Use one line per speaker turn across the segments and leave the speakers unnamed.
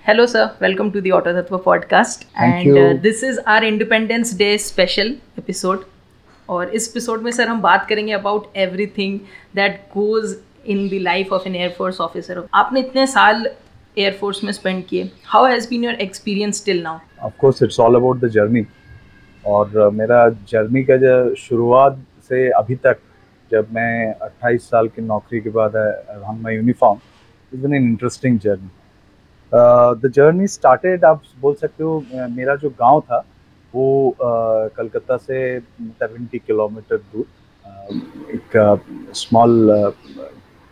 Hello, sir. Welcome to the Auto Tattva podcast.
Thank
and
you.
Uh, this is our Independence Day special episode. और इस episode में sir हम बात करेंगे about everything that goes in the life of an air force officer आपने इतने साल air force में स्पेंड किए how has been your experience till now
of course it's all about the journey और मेरा जर्नी का जो शुरुआत से अभी तक जब मैं 28 साल की नौकरी के बाद हम my uniform it's been an interesting journey. The journey started आप बोल सकते हो uh, मेरा जो गाँव था वो uh, कलकत्ता से 70 किलोमीटर दूर uh, एक small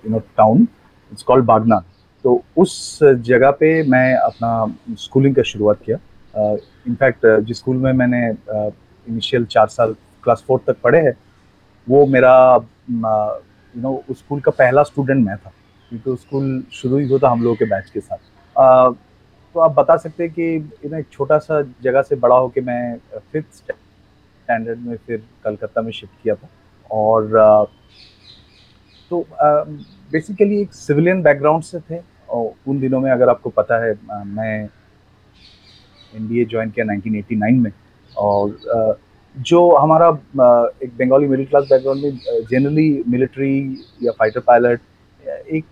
you know town it's called Bagna तो उस जगह पे मैं अपना स्कूलिंग का शुरुआत किया। इनफैक्ट uh, जिस स्कूल में मैंने इनिशियल uh, चार साल क्लास फोर्थ तक पढ़े हैं वो मेरा यू नो उस स्कूल का पहला स्टूडेंट मैं था क्योंकि स्कूल शुरू ही होता हम लोगों के बैच के साथ। uh, तो आप बता सकते हैं कि यू नो एक छोटा सा जगह से बड़ा होकर मैं फिफ्थ स्टैंडर्ड में फिर कलकत्ता में शिफ्ट किया था और uh, तो बेसिकली एक सिविलियन बैकग्राउंड से थे और उन दिनों में अगर आपको पता है मैं एन डी ए ज्वाइन किया 1989 में और जो हमारा एक बंगाली मिडिल क्लास बैकग्राउंड में जनरली मिलिट्री या फाइटर पायलट एक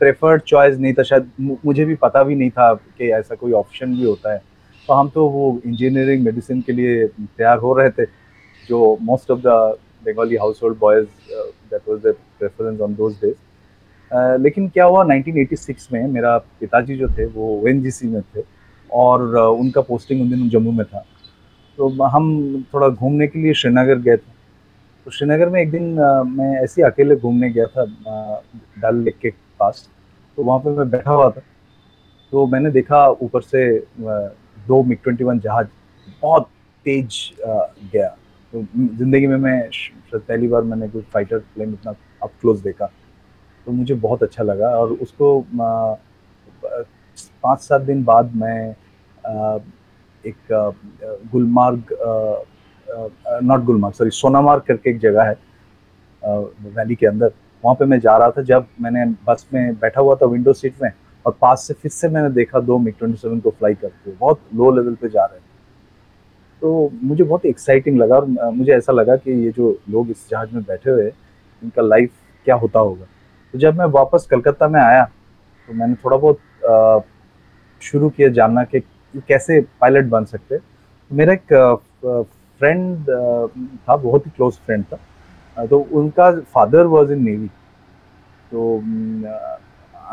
प्रेफर्ड चॉइस नहीं था, शायद मुझे भी पता भी नहीं था कि ऐसा कोई ऑप्शन भी होता है। तो हम तो वो इंजीनियरिंग मेडिसिन के लिए तैयार हो रहे थे, जो most of the Bengali household boys that was the preference on those days लेकिन क्या हुआ 1986 में मेरा पिताजी जो थे, वो ओ में थे, और उनका पोस्टिंग उन दिन जम्मू में था। तो हम थोड़ा घूमने के लिए श्रीनगर गए थे। तो श्रीनगर में एक दिन uh, मैं ऐसे ही अकेले घूमने गया था uh, डल लेक के पास। तो वहाँ पे मैं बैठा हुआ था। तो मैंने देखा ऊपर से दो मिग ट्वेंटी वन जहाज़ बहुत तेज गया। तो ज़िंदगी में मैं पहली बार मैंने कोई फाइटर प्लेन इतना अप क्लोज देखा। तो मुझे बहुत अच्छा लगा और उसको पाँच सात दिन बाद मैं एक गुलमार्ग नॉट गुलमार्ग सॉरी सोनामार्ग करके एक जगह है वैली के अंदर। वहाँ पे मैं जा रहा था जब मैंने बस में बैठा हुआ था विंडो सीट में और पास से फिर से मैंने देखा दो मिग ट्वेंटी सेवन को फ्लाई करते हुए। बहुत लो लेवल पे जा रहे थे तो मुझे बहुत एक्साइटिंग लगा और मुझे ऐसा लगा कि ये जो लोग इस जहाज़ में बैठे हुए इनका लाइफ क्या होता होगा। तो जब मैं वापस कलकत्ता में आया तो मैंने थोड़ा बहुत शुरू किया जानना कि कैसे पायलट बन सकते मेरा एक फ्रेंड था, बहुत ही क्लोज फ्रेंड था। तो उनका फादर वॉज़ इन नेवी तो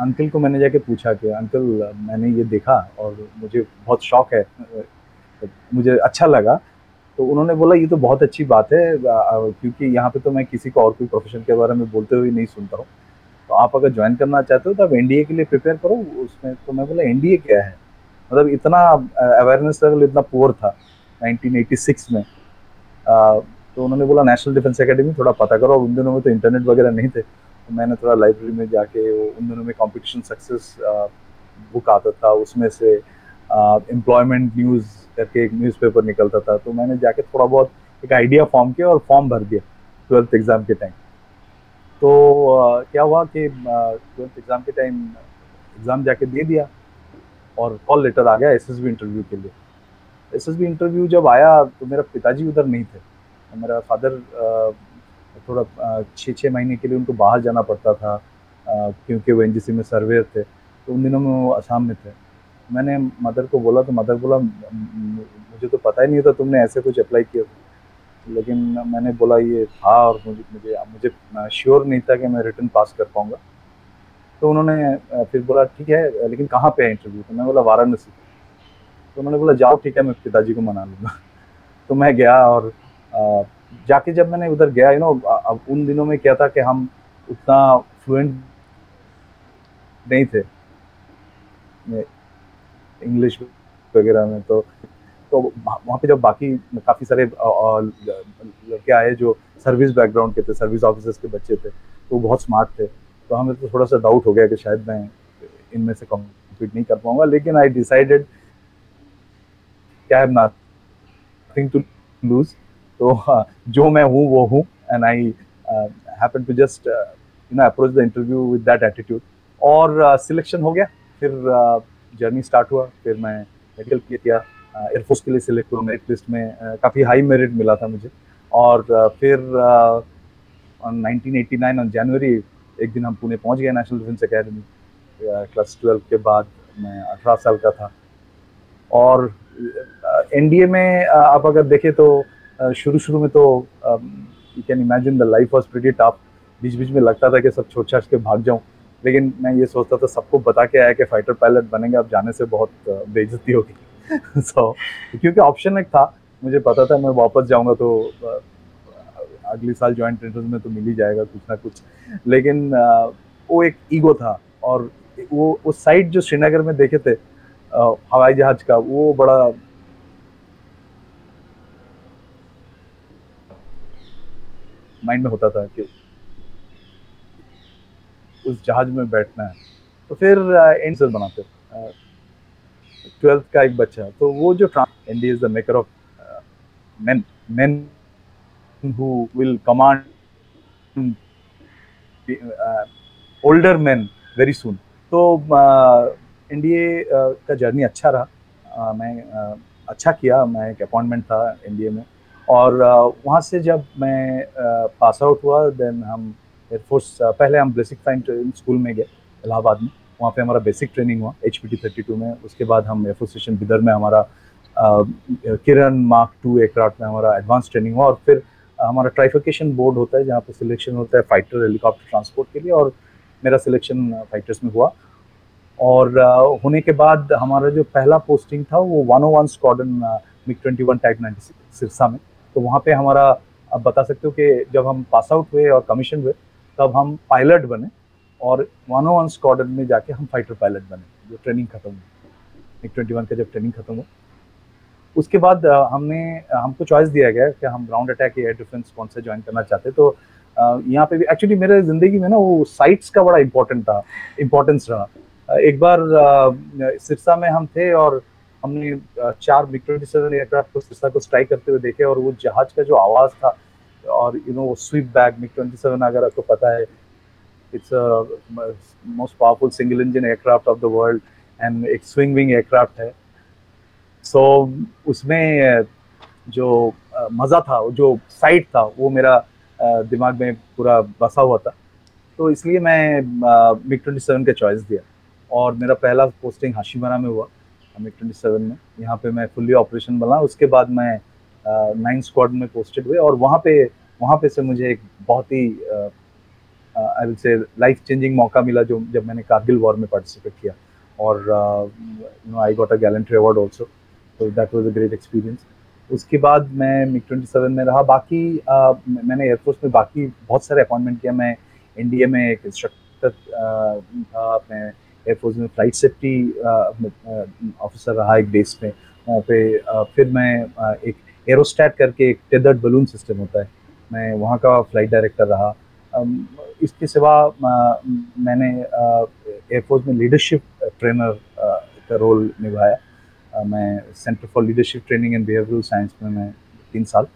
अंकल को मैंने जाके पूछा कि अंकल मैंने ये देखा और मुझे बहुत शौक है तो मुझे अच्छा लगा। तो उन्होंने बोला, ये तो बहुत अच्छी बात है क्योंकि यहाँ पे तो मैं किसी को और कोई प्रोफेशन के बारे में बोलते हुए नहीं सुनता हूँ। तो आप अगर ज्वाइन करना चाहते हो तो आप एनडीए के लिए प्रिपेयर करो, उसमें तो मैं बोला एनडीए क्या है? मतलब इतना अवेयरनेस लेवल इतना पुअर था 1986 में। आ, तो उन्होंने बोला नेशनल डिफेंस एकेडमी थोड़ा पता करो उन दिनों में तो इंटरनेट वगैरह नहीं थे। तो मैंने थोड़ा लाइब्रेरी में जाके वो उन दिनों में कंपटीशन सक्सेस बुक आता था उसमें से एम्प्लॉयमेंट न्यूज़ करके एक न्यूज़पेपर निकलता था। तो मैंने जाके थोड़ा बहुत एक आइडिया फॉर्म किया और फॉर्म भर दिया ट्वेल्थ एग्ज़ाम के टाइम तो आ, क्या हुआ कि ट्वेल्थ एग्ज़ाम के टाइम एग्ज़ाम जाके दे दिया। और कॉल लेटर आ गया एसएसबी इंटरव्यू के लिए। एसएसबी इंटरव्यू जब आया तो मेरा पिताजी उधर नहीं थे। मेरा फादर थोड़ा छः छः महीने के लिए उनको बाहर जाना पड़ता था क्योंकि वो एनजीसी में सर्वेयर थे तो उन दिनों में वो आसाम में थे। मैंने मदर को बोला तो मदर बोला मुझे तो पता ही नहीं था तुमने ऐसे कुछ अप्लाई किया लेकिन मैंने बोला, ये था और मुझे मुझे मुझे श्योर नहीं था कि मैं रिटर्न पास कर पाऊँगा। तो उन्होंने फिर बोला, ठीक है, लेकिन कहाँ पे है इंटरव्यू तो मैं बोला, वाराणसी। तो उन्होंने बोला, जाओ, ठीक है, मैं पिताजी को मना लूँगा। तो मैं गया और जाके जब मैंने उधर गया यू नो अब उन दिनों में क्या था कि हम उतना फ्लुएंट नहीं थे। इंग्लिश वगैरह में तो तो वहाँ पे जब बाकी काफ़ी सारे लड़के आए जो सर्विस बैकग्राउंड के थे सर्विस ऑफिसर्स के बच्चे थे तो बहुत स्मार्ट थे। तो हमें तो थोड़ा सा डाउट हो गया कि शायद मैं इनमें से कम्पीट नहीं कर पाऊँगा लेकिन आई डिसाइडेड क्या है नथिंग टू लूज तो हाँ, जो मैं हूँ वो हूँ and I happen to just you know approach the interview with that attitude और सिलेक्शन uh, हो गया फिर जर्नी uh, स्टार्ट हुआ फिर मैं मेडिकल किया एयरफोर्स के लिए सिलेक्ट हुआ मेरिट लिस्ट में uh, काफ़ी हाई मेरिट मिला था मुझे। और uh, फिर नाइनटीन एट्टी नाइन ऑन जनवरी एक दिन हम पुणे पहुँच गए National Defence Academy class twelve के बाद मैं अठारह साल का था। और एनडीए में आप अगर देखें तो शुरू शुरू में तो you can imagine the life was pretty tough बीच बीच में लगता था कि सब छोड़ छाछ के भाग जाऊँ। लेकिन मैं ये सोचता था सबको बता के आया कि फाइटर पायलट बनेंगे अब जाने से बहुत बेइज्जती होगी। सो so, क्योंकि ऑप्शन एक था मुझे पता था मैं वापस जाऊँगा तो अगले साल ज्वाइंट एंट्रेंस में तो मिल ही जाएगा कुछ ना कुछ। लेकिन वो एक ईगो था और वो उस साइड जो श्रीनगर में देखे थे हवाई जहाज़ का, वो बड़ा माइंड में होता था कि उस जहाज़ में बैठना है। तो फिर एंड से बनाते। ट्वेल्थ का एक बच्चा तो वो जो India is the maker of men men who will command older man very soon तो एनडीए uh, uh, का जर्नी अच्छा रहा। Uh, मैं uh, अच्छा किया। मैं एक अपॉइंटमेंट था एनडीए में। और वहाँ से जब मैं पास आउट हुआ देन हम एयरफोर्स पहले हम बेसिक फाइन स्कूल में गए इलाहाबाद में। वहाँ पे हमारा बेसिक ट्रेनिंग हुआ H P T thirty two में। उसके बाद हम एयरफोर्स स्टेशन बिदर में हमारा किरण मार्क टू एयरक्राफ्ट में हमारा एडवांस ट्रेनिंग हुआ। और फिर हमारा ट्राइफिकेशन बोर्ड होता है, जहाँ पे सिलेक्शन होता है फाइटर हेलीकॉप्टर ट्रांसपोर्ट के लिए और मेरा सिलेक्शन फाइटर्स में हुआ। और होने के बाद हमारा जो पहला पोस्टिंग था वो one O one squadron MiG twenty one type ninety Sirsa में। तो वहाँ पे हमारा, आप बता सकते हो कि जब हम पास आउट हुए और कमीशन हुए, तब हम पायलट बने और वन ओ वन स्क्वाडन में जाके हम फाइटर पायलट बने, जो ट्रेनिंग खत्म हुई। मिक ट्वेंटी वन का जब ट्रेनिंग खत्म हुआ उसके बाद हमने हमको चॉइस दिया गया कि हम ग्राउंड अटैक एयर डिफेंस कौन से ज्वाइन करना चाहते तो यहाँ पे भी एक्चुअली मेरे ज़िंदगी में ना वो साइट्स का बड़ा इम्पोर्टेंट था इम्पोर्टेंस रहा। एक बार सिरसा में हम थे और हमने चार मिग ट्वेंटी सेवन एयरक्राफ्ट को सिरसा को स्ट्राइक करते हुए देखे और वो जहाज़ का जो आवाज़ था और यू नो वो sweep back MiG twenty seven अगर आपको पता है it's most powerful single engine aircraft of the world and एक स्विंग विंग एयरक्राफ्ट है। सो so, उसमें जो मज़ा था जो साइट था वो मेरा दिमाग में पूरा बसा हुआ था। तो इसलिए मैं मिग ट्वेंटी सेवन का चॉइस दिया। और मेरा पहला पोस्टिंग हाशीमरा में हुआ मिग ट्वेंटी सेवन में। यहाँ पे मैं फुल्ली ऑपरेशन बना उसके बाद मैं नाइन स्क्वाड में पोस्टेड हुए और वहाँ पे वहाँ पे से मुझे एक बहुत ही I will say life changing मौका मिला जो जब मैंने कारगिल वॉर में पार्टिसिपेट किया। और you know I got a gallantry award also तो that was a great experience उसके बाद मैं मिग ट्वेंटी सेवन में रहा। बाकी uh, मैंने एयरफोर्स में बाकी बहुत सारे अपॉइंटमेंट किया। मैं इंडिया में एक इंस्ट्रक्टर था। मैं एयरफोर्स में फ़्लाइट सेफ्टी ऑफिसर रहा एक बेस में। वहाँ पे uh, फिर मैं uh, एक एरोस्टैट करके एक टेदर्ड बलून सिस्टम होता है। मैं वहाँ का फ़्लाइट डायरेक्टर रहा। इसके सिवा मैंने एयरफोर्स में लीडरशिप ट्रेनर का रोल निभाया। मैं Centre for Leadership Training and Behavioural Science में मैं तीन साल।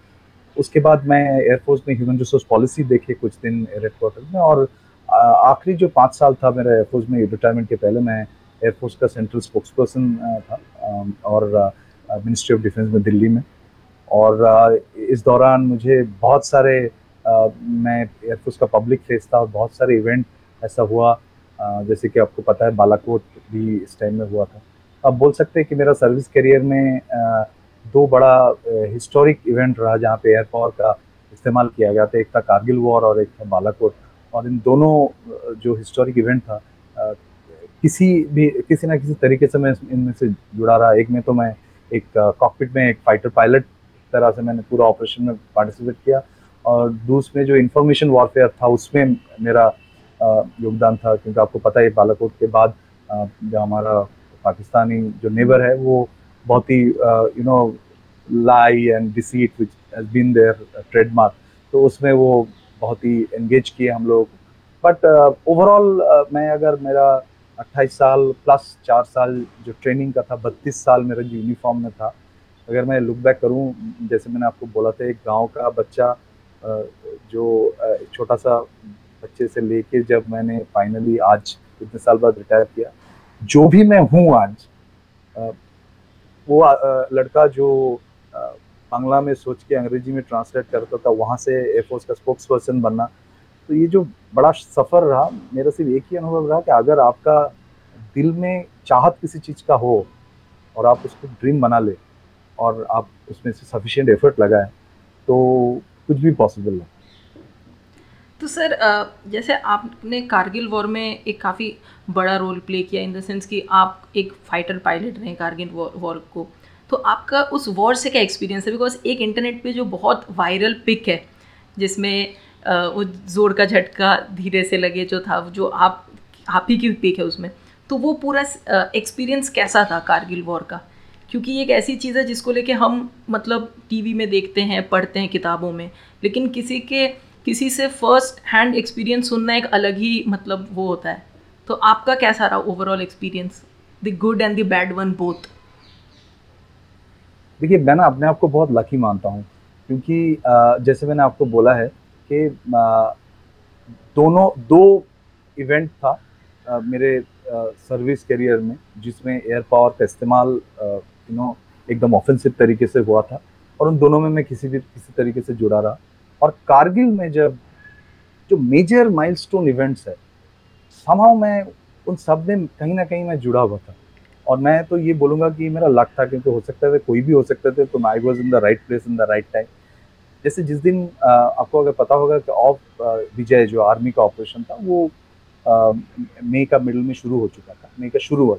उसके बाद मैं एयरफोर्स में ह्यूमन रिसोर्स पॉलिसी देखे कुछ दिन हेडक्वार्टर में और आखिरी जो पाँच साल था मेरा एयरफोर्स में रिटायरमेंट के पहले मैं एयरफोर्स का सेंट्रल स्पोक्स पर्सन था और मिनिस्ट्री ऑफ़ डिफेंस में दिल्ली में। और इस दौरान मुझे बहुत सारे मैं एयरफोर्स का पब्लिक फेस था और बहुत सारे इवेंट ऐसा हुआ जैसे कि आपको पता है बालाकोट भी इस टाइम में हुआ था। आप बोल सकते हैं कि मेरा सर्विस करियर में दो बड़ा हिस्टोरिक इवेंट रहा जहाँ पे एयर पावर का इस्तेमाल किया गया था। एक था कारगिल वॉर और एक था बालाकोट और इन दोनों जो हिस्टोरिक इवेंट था किसी भी, किसी ना किसी तरीके से मैं इनमें से जुड़ा रहा। एक में तो मैं एक कॉकपिट में एक फाइटर पायलट तरह से मैंने पूरा ऑपरेशन में पार्टिसिपेट किया। और दूसरे जो इंफॉर्मेशन वॉरफेयर था, उसमें मेरा योगदान था। क्योंकि आपको पता है बालाकोट के बाद जो हमारा पाकिस्तानी जो नेबर है वो बहुत ही you know lie and deceit which has been their trademark तो उसमें वो बहुत ही एंगेज किए हम लोग। बट ओवरऑल uh, uh, मैं अगर मेरा 28 साल प्लस चार साल जो ट्रेनिंग का था बत्तीस साल मेरा जो यूनिफॉर्म में था अगर मैं लुक बैक करूँ जैसे मैंने आपको बोला था एक गाँव का बच्चा जो छोटा सा बच्चे से लेके जब मैंने फाइनली आज इतने साल बाद रिटायर किया जो भी मैं हूँ आज वो लड़का जो बांग्ला में सोच के अंग्रेज़ी में ट्रांसलेट करता था, वहाँ से एयरफोर्स का स्पोक्स पर्सन बनना तो ये जो बड़ा सफ़र रहा, मेरा सिर्फ़ एक ही अनुभव रहा कि अगर आपका दिल में चाहत किसी चीज़ का हो और आप उसको ड्रीम बना ले और आप उसमें से सफिशियंट एफर्ट लगाएँ तो कुछ भी पॉसिबल है।
तो सर जैसे आपने कारगिल वॉर में एक काफ़ी बड़ा रोल प्ले किया इन द सेंस कि आप एक फाइटर पायलट रहे कारगिल वॉर को। तो आपका उस वॉर से क्या एक्सपीरियंस है? बिकॉज़ एक इंटरनेट पे जो बहुत वायरल पिक है, जिसमें वो ज़ोर का झटका धीरे से लगे जो था, जो आप आप ही की पिक है उसमें तो वो पूरा एक्सपीरियंस कैसा था कारगिल वॉर का? क्योंकि एक ऐसी चीज़ है जिसको लेके हम मतलब टीवी में देखते हैं, पढ़ते हैं किताबों में, लेकिन किसी के किसी से फ़र्स्ट हैंड एक्सपीरियंस सुनना एक अलग ही मतलब वो होता है। तो आपका कैसा रहा overall experience the good and the bad one both
देखिए, मैं ना अपने आप को बहुत लकी मानता हूँ, क्योंकि जैसे मैंने आपको बोला है कि दोनों, दो इवेंट था मेरे सर्विस करियर में, जिसमें एयर पावर का इस्तेमाल यू नो एकदम ऑफेंसिव तरीके से हुआ था, और उन दोनों में मैं किसी भी, किसी तरीके से जुड़ा रहा। और कारगिल में जब जो मेजर माइलस्टोन इवेंट्स है समाव मैं उन सब में कहीं ना कहीं मैं जुड़ा हुआ था। और मैं तो ये बोलूँगा कि मेरा लक था, क्योंकि हो सकता था कोई भी हो सकते थे तो I was in the right place in the right time जैसे जिस दिन आपको अगर पता होगा कि ऑफ़ विजय जो आर्मी का ऑपरेशन था, वो मई का मिडल में शुरू हो चुका था। मई का शुरू हुआ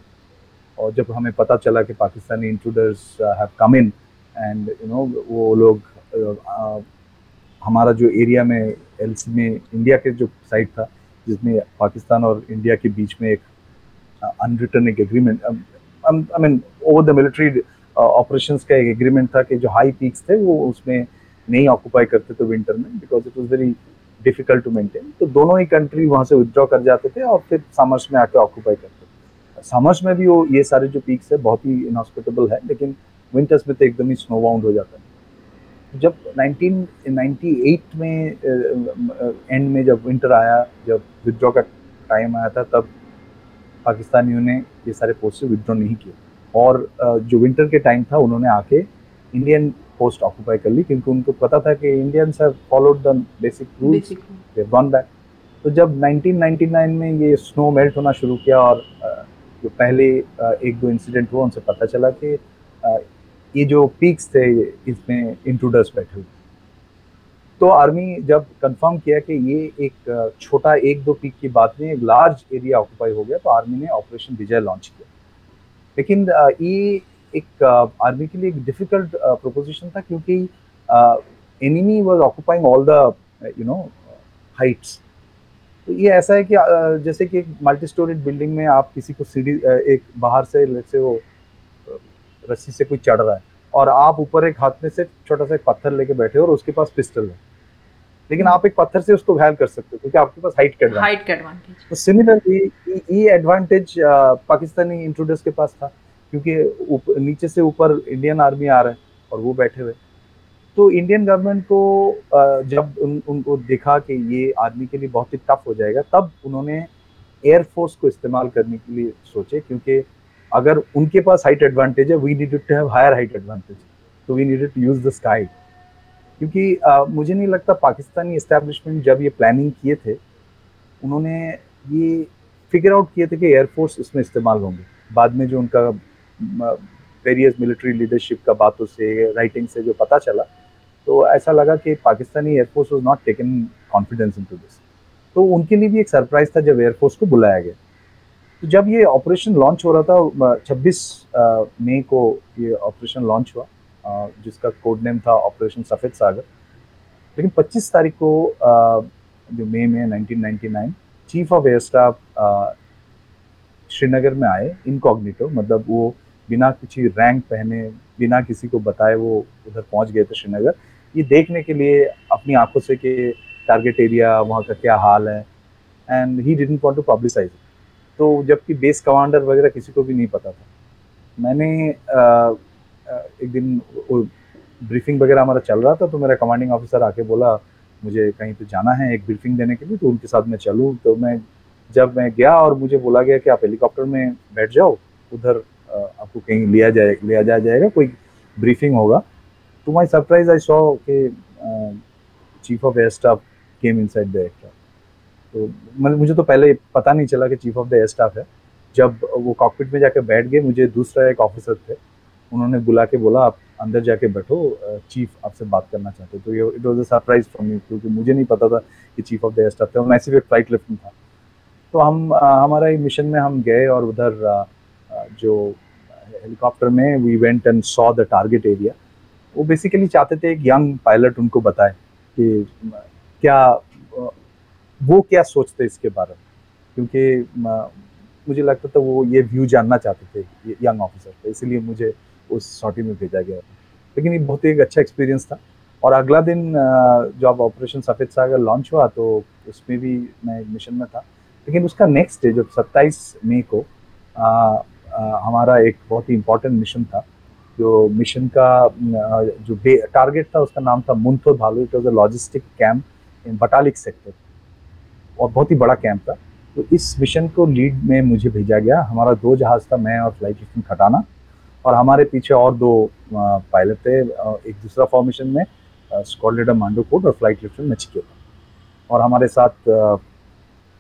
और जब हमें पता चला कि Pakistani intruders have come in and you know वो लोग हमारा जो एरिया में, एलसी में, इंडिया के जो साइड था, जिसमें पाकिस्तान और इंडिया के बीच में एक अनरिटर्न एक agreement I mean over the military operation का एक एग्रीमेंट था कि जो हाई पीक्स थे, वो उसमें नहीं ऑक्यूपाई करते थे विंटर में because it was very difficult to maintain तो दोनों ही कंट्री वहाँ से विदड्रॉ कर जाते थे और फिर समर्स में आके ऑक्यूपाई करते थे। समर्स में भी वो, ये सारे जो पीक्स है, बहुत ही इनहॉस्पिटेबल है, लेकिन विंटर्स में तो एकदम ही स्नो बाउंड हो जाता है। जब 1998 में एंड में जब विंटर आया जब विदड्रॉ का टाइम आया था तब पाकिस्तानियों ने ये सारे पोस्ट से विदड्रॉ नहीं किए। और जो विंटर के टाइम था उन्होंने आके इंडियन पोस्ट ऑक्यूपाई कर ली क्योंकि उनको पता था कि Indians have followed the basic rules they gone back तो जब 1999 में ये स्नो मेल्ट होना शुरू किया और जो पहले एक दो इंसिडेंट हुआ उनसे पता चला कि ये जो पीक्स थे इसमें इंट्रूडर्स बैठे हुए। तो आर्मी जब कंफर्म किया कि ये एक छोटा एक दो पीक की बात नहीं, एक लार्ज एरिया ऑक्यूपाई हो गया तो आर्मी ने ऑपरेशन विजय लॉन्च किया। लेकिन ये एक आर्मी के लिए एक डिफ़िकल्ट प्रोपोजिशन था क्योंकि enemy was occupying all the you know heights तो ये ऐसा है कि जैसे कि एक मल्टी स्टोरेड बिल्डिंग में आप किसी को सीढ़ी एक बाहर से लेट से वो रस्सी से कोई चढ़ रहा है। और आप ऊपर एक हाथ में से छोटा सा एक पत्थर लेके बैठे हो और उसके पास पिस्टल है। लेकिन आप एक पत्थर से उसको घायल कर सकते हो क्योंकि आपके पास हाइट का
हाइट का एडवांटेज
तो सिमिलरली ये एडवांटेज पाकिस्तानी इंट्रोडर्स के पास था क्योंकि नीचे से ऊपर इंडियन आर्मी आ रहा है और वो बैठे हुए। तो इंडियन गवर्नमेंट को जब उन, उनको देखा कि ये आर्मी के लिए बहुत ही टफ हो जाएगा तब उन्होंने एयरफोर्स को इस्तेमाल करने के लिए सोचे क्योंकि अगर उनके पास हाइट एडवांटेज है we needed to have higher height advantage तो we needed to use the sky क्योंकि uh, मुझे नहीं लगता पाकिस्तानी इस्टेब्लिशमेंट जब ये प्लानिंग किए थे उन्होंने ये फिगर आउट किए थे कि एयरफोर्स इसमें इस्तेमाल होंगे। बाद में जो उनका वेरियस मिलिट्री लीडरशिप का बातों से राइटिंग से जो पता चला तो ऐसा लगा कि Pakistani air force was not taken confidence into this तो उनके लिए भी एक सरप्राइज़ था जब एयरफोर्स को बुलाया गया। तो जब ये ऑपरेशन लॉन्च हो रहा था 26 मई को ये ऑपरेशन लॉन्च हुआ जिसका कोड नेम था ऑपरेशन सफ़ेद सागर। लेकिन 25 तारीख को जो मई में 1999 chief of air staff Srinagar में आए, इनकॉग्निटो मतलब वो बिना किसी रैंक पहने, बिना किसी को बताए वो उधर पहुँच गए थे श्रीनगर। ये देखने के लिए अपनी आँखों से कि टारगेट एरिया वहाँ का क्या हाल है and he didn't want to publicise तो जबकि बेस कमांडर वगैरह किसी को भी नहीं पता था। मैंने आ, एक दिन ब्रीफिंग वगैरह हमारा चल रहा था तो मेरा कमांडिंग ऑफिसर आके बोला मुझे कहीं पे जाना है एक ब्रीफिंग देने के लिए तो उनके साथ मैं चलूँ। तो मैं जब मैं गया और मुझे बोला गया कि आप हेलीकॉप्टर में बैठ जाओ उधर आपको कहीं लिया जाए लिया जाया जाएगा कोई ब्रीफिंग होगा। तो माई सरप्राइज़ आई सॉ के chief of air staff came inside the aircraft तो मतलब मुझे तो पहले पता नहीं चला कि chief of the air staff है। जब वो कॉकपिट में जाकर बैठ गए, मुझे दूसरा एक ऑफिसर थे। उन्होंने बुला के बोला, आप अंदर जाके बैठो चीफ आपसे बात करना चाहते तो ये it was a surprise for me क्योंकि मुझे नहीं पता था कि chief of the air staff थे। मैं सिर्फ़ एक फ़्लाइट लिफ्ट था। तो हम हमारा ही मिशन में हम गए और उधर जो हेलीकॉप्टर में we went and saw the target area वो बेसिकली चाहते थे एक यंग पायलट उनको बताए कि क्या वो क्या सोचते इसके बारे में? क्योंकि मुझे लगता था वो ये व्यू जानना चाहते थे यंग ऑफिसर तो इसलिए मुझे उस सॉटी में भेजा गया लेकिन ये बहुत ही एक अच्छा एक्सपीरियंस था। और अगला दिन जब ऑपरेशन सफ़ेद सागर लॉन्च हुआ तो उसमें भी मैं मिशन में था। लेकिन उसका नेक्स्ट डे जब सत्ताईस मई को आ, आ, हमारा एक बहुत ही इम्पोर्टेंट मिशन था जो मिशन का जो टारगेट था उसका नाम था Muntho Bhalu. It was a logistic camp in Batalik sector और बहुत ही बड़ा कैंप था। तो इस मिशन को लीड में मुझे भेजा गया। हमारा दो जहाज़ था, मैं और फ़्लाइट लिफ्टिंग खटाना। और हमारे पीछे और दो पायलट थे एक दूसरा फॉर्मेशन में स्कॉट लीडर मांडो कोट और फ़्लाइट लिफ्टिंग नचिकेता और हमारे साथ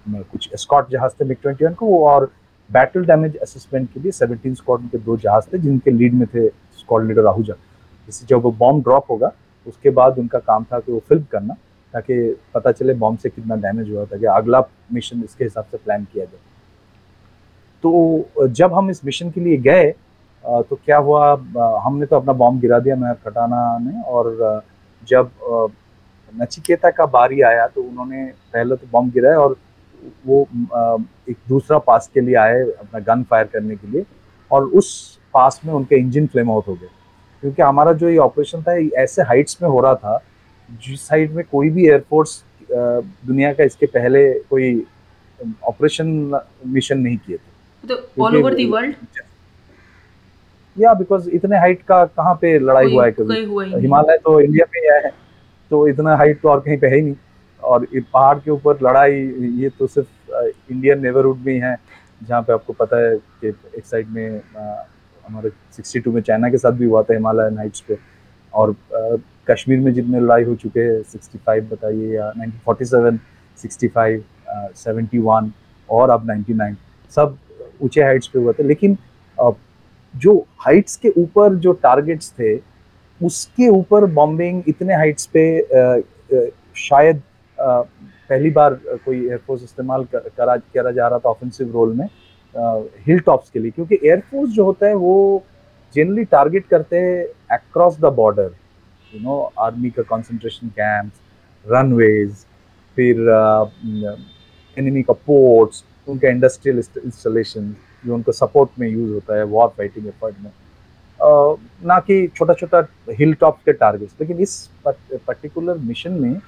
कुछ स्कॉट जहाज़ थे मिग ट्वेंटी वन को, और बैटल डैमेज असेसमेंट के लिए सेवनटीन स्कॉट के दो जहाज़ थे, जिनके लीड में थे स्कॉट लीडर आहूजा जैसे जब वो बॉम्ब ड्रॉप होगा, उसके बाद उनका काम था कि वो फ़िल्म करना। ताकि पता चले बॉम्ब से कितना डैमेज हुआ, ताकि अगला मिशन इसके हिसाब से प्लान किया जाए। तो जब हम इस मिशन के लिए गए तो क्या हुआ हमने तो अपना बॉम्ब गिरा दिया, मैं खटाना ने, और जब नचिकेता का बारी आया तो उन्होंने पहले तो बॉम्ब गिराया, और वो एक दूसरा पास के लिए आए अपना गन फायर करने के लिए, और उस पास में उनके इंजन फ्लेम आउट हो गए। क्योंकि हमारा जो ये ऑपरेशन था ऐसे हाइट्स में हो रहा था जिस साइड में कोई भी एयरफोर्स दुनिया का इसके पहले कोई ऑपरेशन मिशन नहीं किए थे।
ऑल ओवर द वर्ल्ड
या बिकॉज़ इतने हाइट का कहाँ पे लड़ाई हुआ है कभी? हिमालय तो इंडिया में ही है तो इतना हाइट तो और कहीं पे है ही नहीं। और पहाड़ के ऊपर लड़ाई ये तो सिर्फ़ इंडियन नेबरहुड में ही है जहाँ पे आपको पता है कि एक साइड में हमारे 62 में चाइना के साथ भी हुआ था हिमालयन हाइट्स पे। और कश्मीर में जितने लड़ाई हो चुके हैं 65 बताइए या 1947 65 71 और अब 99 सब ऊँचे हाइट्स पे हुए थे। लेकिन जो हाइट्स के ऊपर जो टारगेट्स थे, उसके ऊपर बॉम्बिंग इतने हाइट्स पे शायद पहली बार कोई एयरफोर्स इस्तेमाल करा करा जा रहा था ऑफेंसिव रोल में हिल टॉप्स के लिए। क्योंकि एयरफोर्स जो होता है, वो जनरली टारगेट करते हैं across the border you know army का कंसंट्रेशन कैंप्स रनवेज फिर एनिमी का पोर्ट्स उनका इंडस्ट्रियल इंस्टॉलेशन जो उनको सपोर्ट में यूज़ होता है वॉर फाइटिंग एफर्ट में। Uh, ना कि छोटा छोटा हिल टॉप के टारगेट्स लेकिन इस पर्टिकुलर मिशन में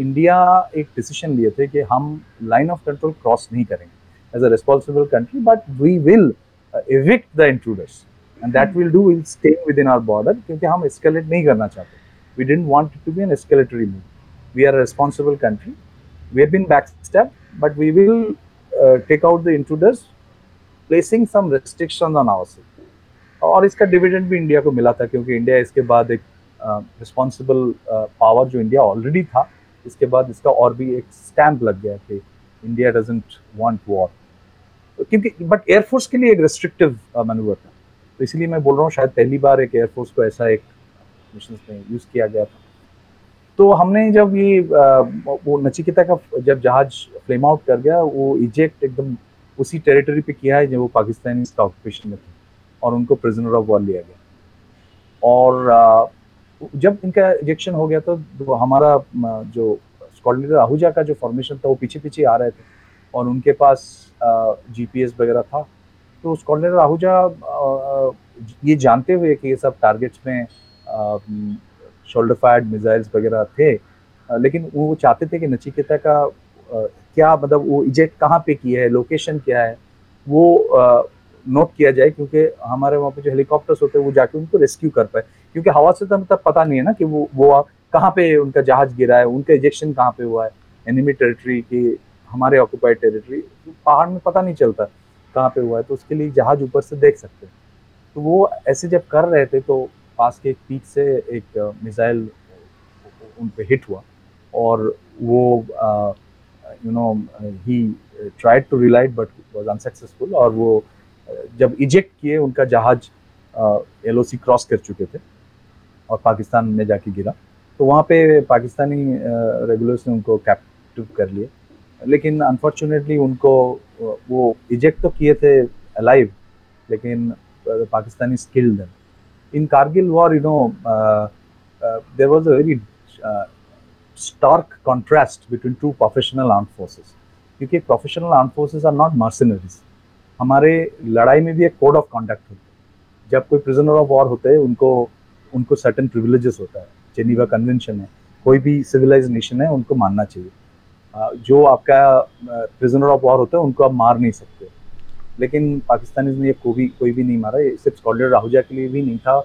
इंडिया uh, एक डिसीज़न लिए थे कि हम लाइन ऑफ़ कंट्रोल क्रॉस नहीं करेंगे as a responsible country but we will evict the intruders and that will do will stay with in our border क्योंकि हम एस्केलेट नहीं करना चाहते। We don't want to be an escalatory move we are a responsible country we have been back step but we will take out the intruders placing some restriction on our और इसका dividend भी India को मिला था, क्योंकि India इसके बाद एक रिस्पॉन्सिबल पावर जो इंडिया ऑलरेडी था, इसके बाद इसका और भी एक स्टैंप लग गया कि इंडिया डजेंट वांट वॉर क्योंकि बट एयरफोर्स के लिए एक रेस्ट्रिक्टिव मैनूवर था। तो इसलिए मैं बोल रहा हूँ, शायद पहली बार एक एयरफोर्स को ऐसा एक मिशन में यूज़ किया गया था। तो हमने जब ये वो नचिकेता का जब जहाज़ फ्लेम आउट कर गया, वो इजेक्ट एकदम उसी टेरिटरी पे किया है जब वो पाकिस्तानी इसका ऑक्यूपेशन में थे और उनको प्रिजनर ऑफ़ वॉर लिया गया। और जब इनका इजेक्शन हो गया तो हमारा जो स्कॉट आहूजा का जो फॉर्मेशन था, वो पीछे पीछे आ रहे थे और उनके पास जीपीएस वगैरह था। तो स्कॉट आहूजा ये जानते हुए कि ये सब टारगेट्स में शोल्डर फायर्ड मिसाइल्स वगैरह थे लेकिन वो चाहते थे कि नचिकेता का क्या मतलब वो इजेक्ट कहाँ पे किया है लोकेशन क्या है, वो नोट किया जाए क्योंकि हमारे वहाँ पे जो हेलीकॉप्टर्स होते हैं, वो जाके उनको रेस्क्यू कर पाए। क्योंकि हवा से तो मतलब पता नहीं है ना कि वो वो कहाँ पे उनका जहाज़ गिरा है, उनका इजेक्शन कहाँ पे हुआ है एनिमी टेरिटरी की हमारे ऑक्यूपाइड टेरिटरी पहाड़ में पता नहीं चलता। कहाँ पे हुआ है तो उसके लिए जहाज़ ऊपर से देख सकते हैं। तो वो ऐसे जब कर रहे थे तो पास के एक पीक से एक मिसाइल उन पर हिट हुआ और वो you know he tried to relight but was unsuccessful और वो जब इजेक्ट किए, उनका जहाज़ एल ओ सी क्रॉस कर चुके थे और पाकिस्तान में जाके गिरा। तो वहाँ पे पाकिस्तानी रेगुलर्स ने उनको कैप्टिव कर लिए। लेकिन अनफॉर्चुनेटली उनको वो इजेक्ट तो किए थे अलाइव लेकिन Pakistani killed them in Kargil war, you know, uh, uh, there was a very uh, stark contrast between. क्योंकि professional arm forces are not mercenaries हमारे लड़ाई में भी एक कोड ऑफ़ कॉन्डक्ट होता है। जब कोई प्रिजनर ऑफ़ वॉर होते हैं उनको उनको सर्टन प्रिविलेजेस होता है। जेनीवा कन्वेंशन है। कोई भी सिविलाइज नेशन है उनको मानना चाहिए। जो आपका प्रिजनर ऑफ़ वॉर होता है उनको आप मार नहीं सकते। लेकिन पाकिस्तानी ने ये कोई कोई भी नहीं मारा ये सिर्फ़ स्कॉलर राहुजा के लिए भी नहीं था।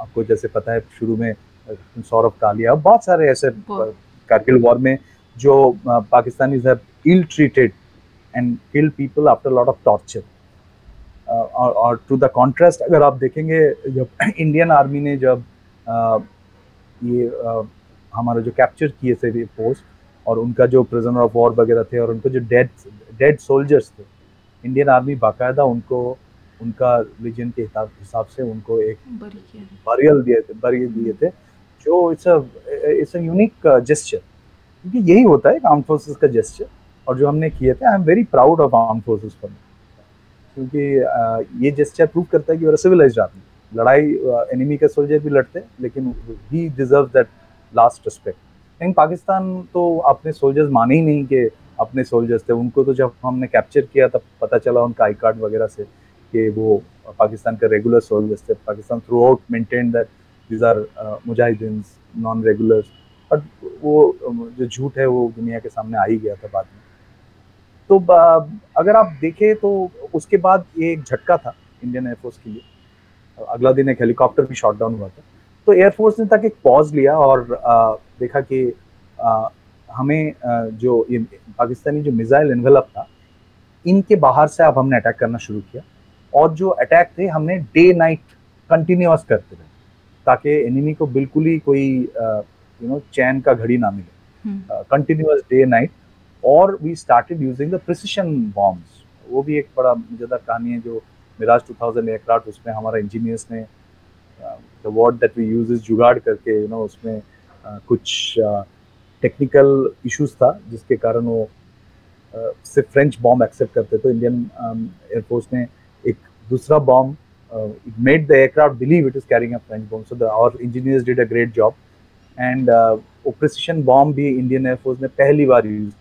आपको जैसे पता है शुरू में सौरभ कालिया बहुत सारे ऐसे कारगिल वॉर में जो Pakistani ill treated and kill people after lot of torture और टू द कॉन्ट्रास्ट अगर आप देखेंगे जब इंडियन आर्मी ने जब आ, ये आ, हमारा जो कैप्चर किए थे पोस्ट और उनका जो प्रिजनर ऑफ़ वॉर वगैरह थे और उनको जो डेड डेड सोल्जर्स थे इंडियन आर्मी बाकायदा उनको उनका रिलीजन के हिसाब से उनको एक बरियल दिए थे बरियल दिए थे जो it's it's a unique gesture क्योंकि यही होता है आर्म फोर्सेस का जेस्चर और जो हमने किए थे I am very proud of arm forces for क्योंकि uh, ये जेस्चर प्रूव करता है कि वो सिविलाइज्ड आदमी लड़ाई एनिमी के सोल्जर भी लड़ते हैं लेकिन he deserve that last respect लेकिन पाकिस्तान तो अपने सोल्जर्स माने ही नहीं कि अपने सोल्जर्स थे। उनको तो जब हमने कैप्चर किया, तब पता चला उनका आई कार्ड वगैरह से कि वो पाकिस्तान के रेगुलर सोल्जर्स थे। Pakistan throughout maintain that these are mujahideen non regulars but वो जो झूठ है वो दुनिया के सामने आ ही गया था बाद में। तो अगर आप देखें तो उसके बाद ये एक झटका था इंडियन एयरफोर्स के लिए। अगला दिन एक हेलीकॉप्टर भी शॉट डाउन हुआ था। तो एयरफोर्स ने तक एक पॉज लिया और आ, देखा कि आ, हमें आ, जो ये पाकिस्तानी जो मिसाइल इन्वेलप था इनके बाहर से अब हमने अटैक करना शुरू किया। और जो अटैक थे हमने डे नाइट कंटिन्यूस करते रहे ताकि एनिमी को बिल्कुल ही कोई यू नो चैन का घड़ी ना मिले। कंटिन्यूस डे नाइट और we started using the precision bombs वो भी एक बड़ा मज़ेदार कहानी है जो मिराज 2000 एयरक्राफ्ट उसमें हमारा इंजीनियर्स ने the word that we use is jugaad करके यू नो उसमें uh, कुछ uh, टेक्निकल इश्यूज़ था जिसके कारण वो सिर्फ़ फ्रेंच बॉम्ब एक्सेप्ट करते तो इंडियन एयरफोर्स ने एक दूसरा bomb made the aircraft believe it is carrying a French bomb so और engineers did a great job and वो प्रिसिशन बॉम्ब भी इंडियन एयरफोर्स ने पहली बार यूज़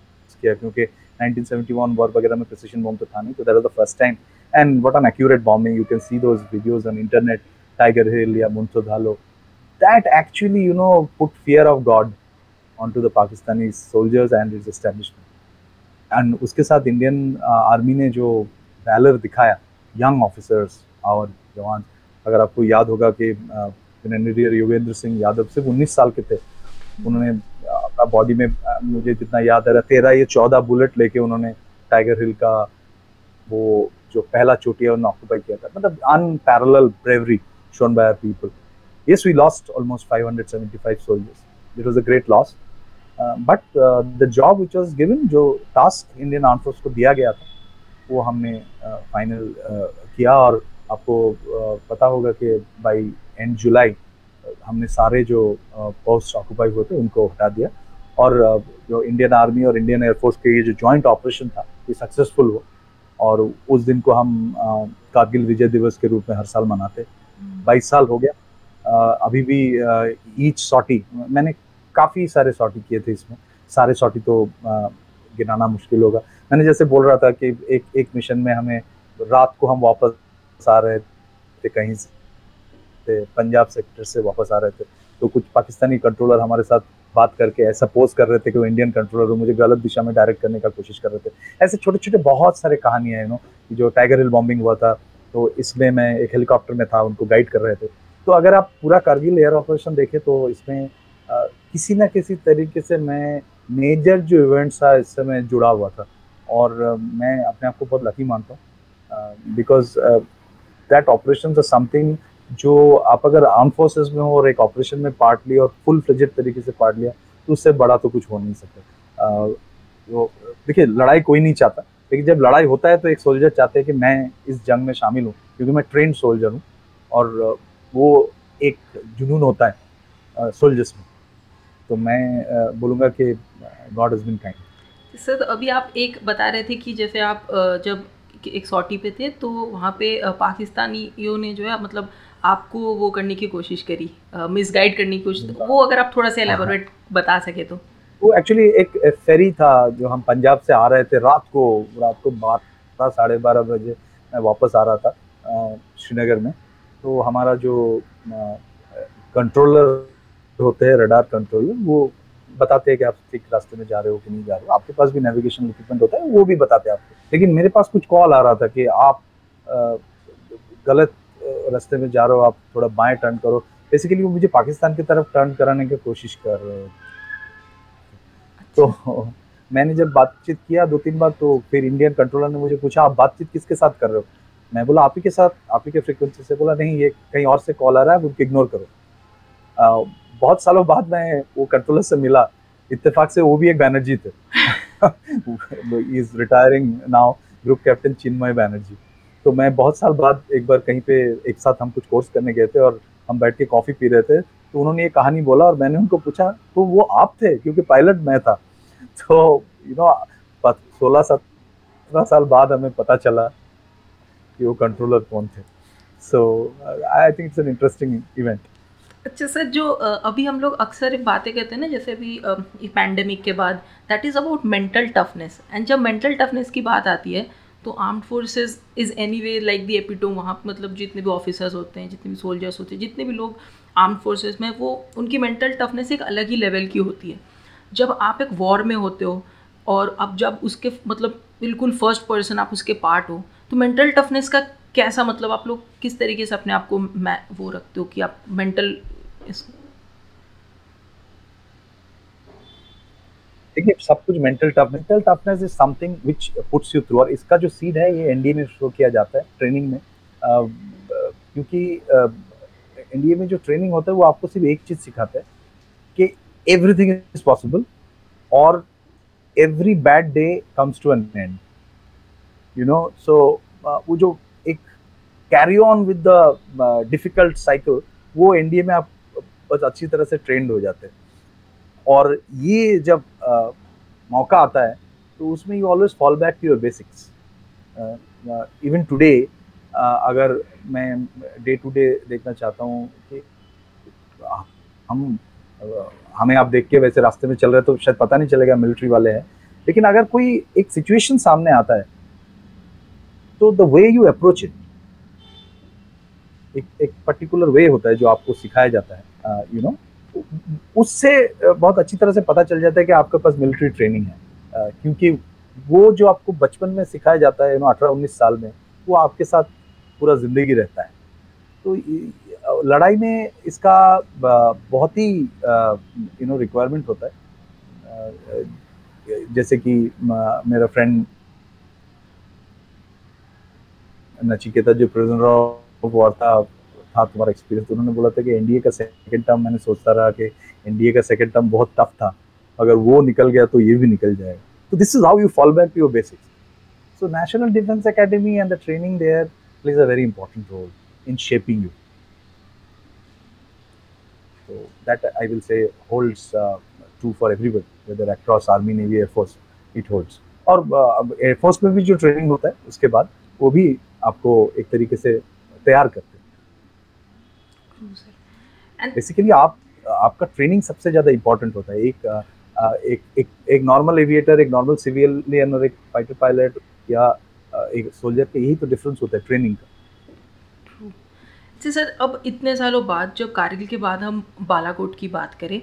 किया क्योंकि 1971 वॉर वगैरह में प्रिसिशन बॉम्ब तो था नहीं तो that was the first time and what an accurate bombing you can see those videos on internet Tiger Hill या Muntho Dhalo that actually, you know, put fear of god onto the Pakistani soldiers and its establishment. And उसके साथ Indian army ने जो valour दिखाया young officers और जवान अगर आपको याद होगा कि ब्रिगेडियर योगेंद्र सिंह यादव सिर्फ़ 19 साल के थे उन्होंने अपना बॉडी में मुझे जितना याद है तेरह या चौदह बुलेट लेके उन्होंने टाइगर हिल का वो जो पहला चोटी है उन्होंने ऑक्यूपाई किया था मतलब unparallel bravery shown by people yes we lost almost 575 soldiers. It was a great loss. But the job which was given जो टास्क इंडियन आर्म फोर्स को दिया गया था वो हमने फाइनल uh, uh, किया और आपको uh, पता होगा कि बाई एंड जुलाई हमने सारे जो पोस्ट ऑक्यूपाई हुए थे उनको हटा दिया। और जो इंडियन आर्मी और इंडियन एयरफोर्स के ये जो जॉइंट ऑपरेशन था ये सक्सेसफुल हुआ। और उस दिन को हम कारगिल विजय दिवस के रूप में हर साल मनाते। बाईस साल हो गया। अभी भी ईच सॉटी मैंने काफ़ी सारे सॉटी किए थे इसमें। सारे सॉटी तो गिनाना मुश्किल होगा। मैंने जैसे बोल रहा था कि एक एक मिशन में हमें रात को हम वापस आ रहे थे कहीं से, पंजाब सेक्टर से वापस आ रहे थे। तो कुछ पाकिस्तानी कंट्रोलर हमारे साथ बात करके ऐसा पोज कर रहे थे कि वो इंडियन कंट्रोलर हो मुझे गलत दिशा में डायरेक्ट करने का कोशिश कर रहे थे। ऐसे छोटे छोटे बहुत सारे कहानियाँ हैं नो जो टाइगर हिल बॉम्बिंग हुआ था तो इसमें मैं एक हेलीकॉप्टर में था उनको गाइड कर रहे थे। तो अगर आप पूरा कारगिल एयर ऑपरेशन देखें तो इसमें आ, किसी ना किसी तरीके से मैं मेजर जो इवेंट्स था इससे मैं जुड़ा हुआ था। और मैं अपने आप को बहुत लकी मानता हूँ बिकॉज़ दैट ऑपरेशन समथिंग जो आप अगर आर्म फोर्सेस में हो और एक ऑपरेशन में पार्ट लिया और फुल फ्लेजेड तरीके से पार्ट लिया तो उससे बड़ा तो कुछ हो नहीं सकता। देखिए लड़ाई कोई नहीं चाहता। लेकिन जब लड़ाई होता है तो एक सोल्जर चाहते हैं कि मैं इस जंग में शामिल हूँ क्योंकि मैं ट्रेंड सोल्जर हूँ और वो एक जुनून होता है सोल्जर्स में। तो मैं बोलूँगा कि God is been kind
sir तो अभी आप एक बता रहे थे कि जैसे आप जब एक सॉटी पे थे तो वहाँ पे पाकिस्तानियों ने जो है मतलब आपको वो करने की कोशिश करी मिसगाइड करने की कोशिश वो अगर आप थोड़ा सा एलेबोरेट हाँ, हाँ। बता सके तो।
वो एक्चुअली एक फेरी था जो हम पंजाब से आ रहे थे रात को रात को बारह साढ़े बारह बजे मैं वापस आ रहा था श्रीनगर में। तो हमारा जो कंट्रोलर होते हैं रडार कंट्रोलर वो बताते हैं कि आप ठीक रास्ते में जा रहे हो कि नहीं जा रहे हो। आपके पास भी नेविगेशन इक्विपमेंट होता है, वो भी बताते हैं आपको। लेकिन मेरे पास कुछ कॉल आ रहा था कि आप गलत रास्ते में जा रहे हो, आप थोड़ा बाएँ टर्न करो। बेसिकली वो मुझे पाकिस्तान की तरफ़ टर्न कराने की कोशिश कर रहे हो तो मैंने जब बातचीत किया दो तीन बार तो फिर इंडियन कंट्रोलर ने मुझे पूछा आप बातचीत किसके साथ कर रहे हो? मैं बोला आप ही के साथ आप ही के फ्रिक्वेंसी से। बोला नहीं ये कहीं और से कॉल आ रहा है उनको इग्नोर करो। आ, बहुत सालों बाद मैं वो कंट्रोलर से मिला। इत्तेफाक से वो भी एक बैनर्जी थे। Is retiring now group captain Chinmay Banerjee तो मैं बहुत साल बाद एक बार कहीं पे एक साथ हम कुछ कोर्स करने गए थे और हम बैठ के कॉफ़ी पी रहे थे। तो उन्होंने ये कहानी बोला और मैंने उनको पूछा तो वो आप थे? क्योंकि पायलट मैं था। तो यू नो सोलह सत्रह साल बाद हमें पता चला कि वो कंट्रोलर कौन थे। So I think it's an interesting event
अच्छा सर, जो अभी हम लोग अक्सर बातें करते हैं ना, जैसे अभी पैंडमिक के बाद that is about mental toughness and जब मेंटल टफनेस की बात आती है तो armed forces is anyway like the epitome वहाँ मतलब जितने भी ऑफिसर्स होते हैं, जितने भी सोल्जर्स होते हैं, जितने भी लोग आर्म्ड फोर्सेज में, वो, उनकी मेंटल टफनेस एक अलग ही लेवल की होती है। जब आप एक वॉर में होते हो और अब जब उसके मतलब बिल्कुल फ़र्स्ट पर्सन आप उसके पार्ट हो तो मेंटल टफनेस का कैसा मतलब आप लोग किस तरीके से अपने आप को वो रखते हो कि आप मेंटल
देखिए, सब कुछ mental tough, mental toughness is something which puts you through और इसका जो सीड है, ये एनडीए में शो किया जाता है ट्रेनिंग में। क्योंकि एनडीए में जो ट्रेनिंग होता है वो आपको सिर्फ़ एक चीज़ सिखाता है कि एवरीथिंग इज़ पॉसिबल और every bad day comes to an end you know so वो जो एक carry on with the difficult cycle वो एनडीए में आप बहुत अच्छी तरह से ट्रेंड हो जाते हैं। और ये जब आ, मौका आता है तो उसमें you always fall back to your basics even today अगर मैं डे टू डे देखना चाहता हूँ कि हम हमें आप देख के वैसे रास्ते में चल रहे तो शायद पता नहीं चलेगा मिलिट्री वाले हैं। लेकिन अगर कोई एक सिचुएशन सामने आता है तो the way you approach it एक एक पर्टिकुलर वे होता है जो आपको सिखाया जाता है यू नो you know, उससे बहुत अच्छी तरह से पता चल जाता है कि आपके पास मिलिट्री ट्रेनिंग है uh, क्योंकि वो जो आपको बचपन में सिखाया जाता है यू नो अठारह उन्नीस साल में वो आपके साथ पूरा ज़िंदगी रहता है। तो लड़ाई में इसका बहुत ही यू नो रिक्वायरमेंट होता है। जैसे कि मेरा फ्रेंड नचिकेता जो प्रेजेंट ऑफ़ वॉर था था तुम्हारा एक्सपीरियंस उन्होंने बोला था कि एनडीए का सेकंड टर्म मैंने सोचता रहा कि एनडीए का सेकंड टर्म बहुत टफ था। अगर वो निकल गया तो ये भी निकल जाएगा। तो this is how you fall back to your basics so national defence academy and the training there plays a very important role in shaping you. So that I will say holds uh, true for everyone, whether across Army, Navy, Air Force, it holds. और air force uh, में भी जो training होता है उसके बाद वो भी आपको एक तरीके से तैयार करते बेसिकली आप आपका ट्रेनिंग सबसे ज़्यादा इंपॉर्टेंट होता है एक एक एक एक नॉर्मल एविएटर एक नॉर्मल सिविलियन और एक फाइटर पायलट या एक सोल्जर का, यही तो डिफरेंस होता है ट्रेनिंग का।
जी सर अब इतने सालों बाद, जब कारगिल के बाद हम बालाकोट की बात करें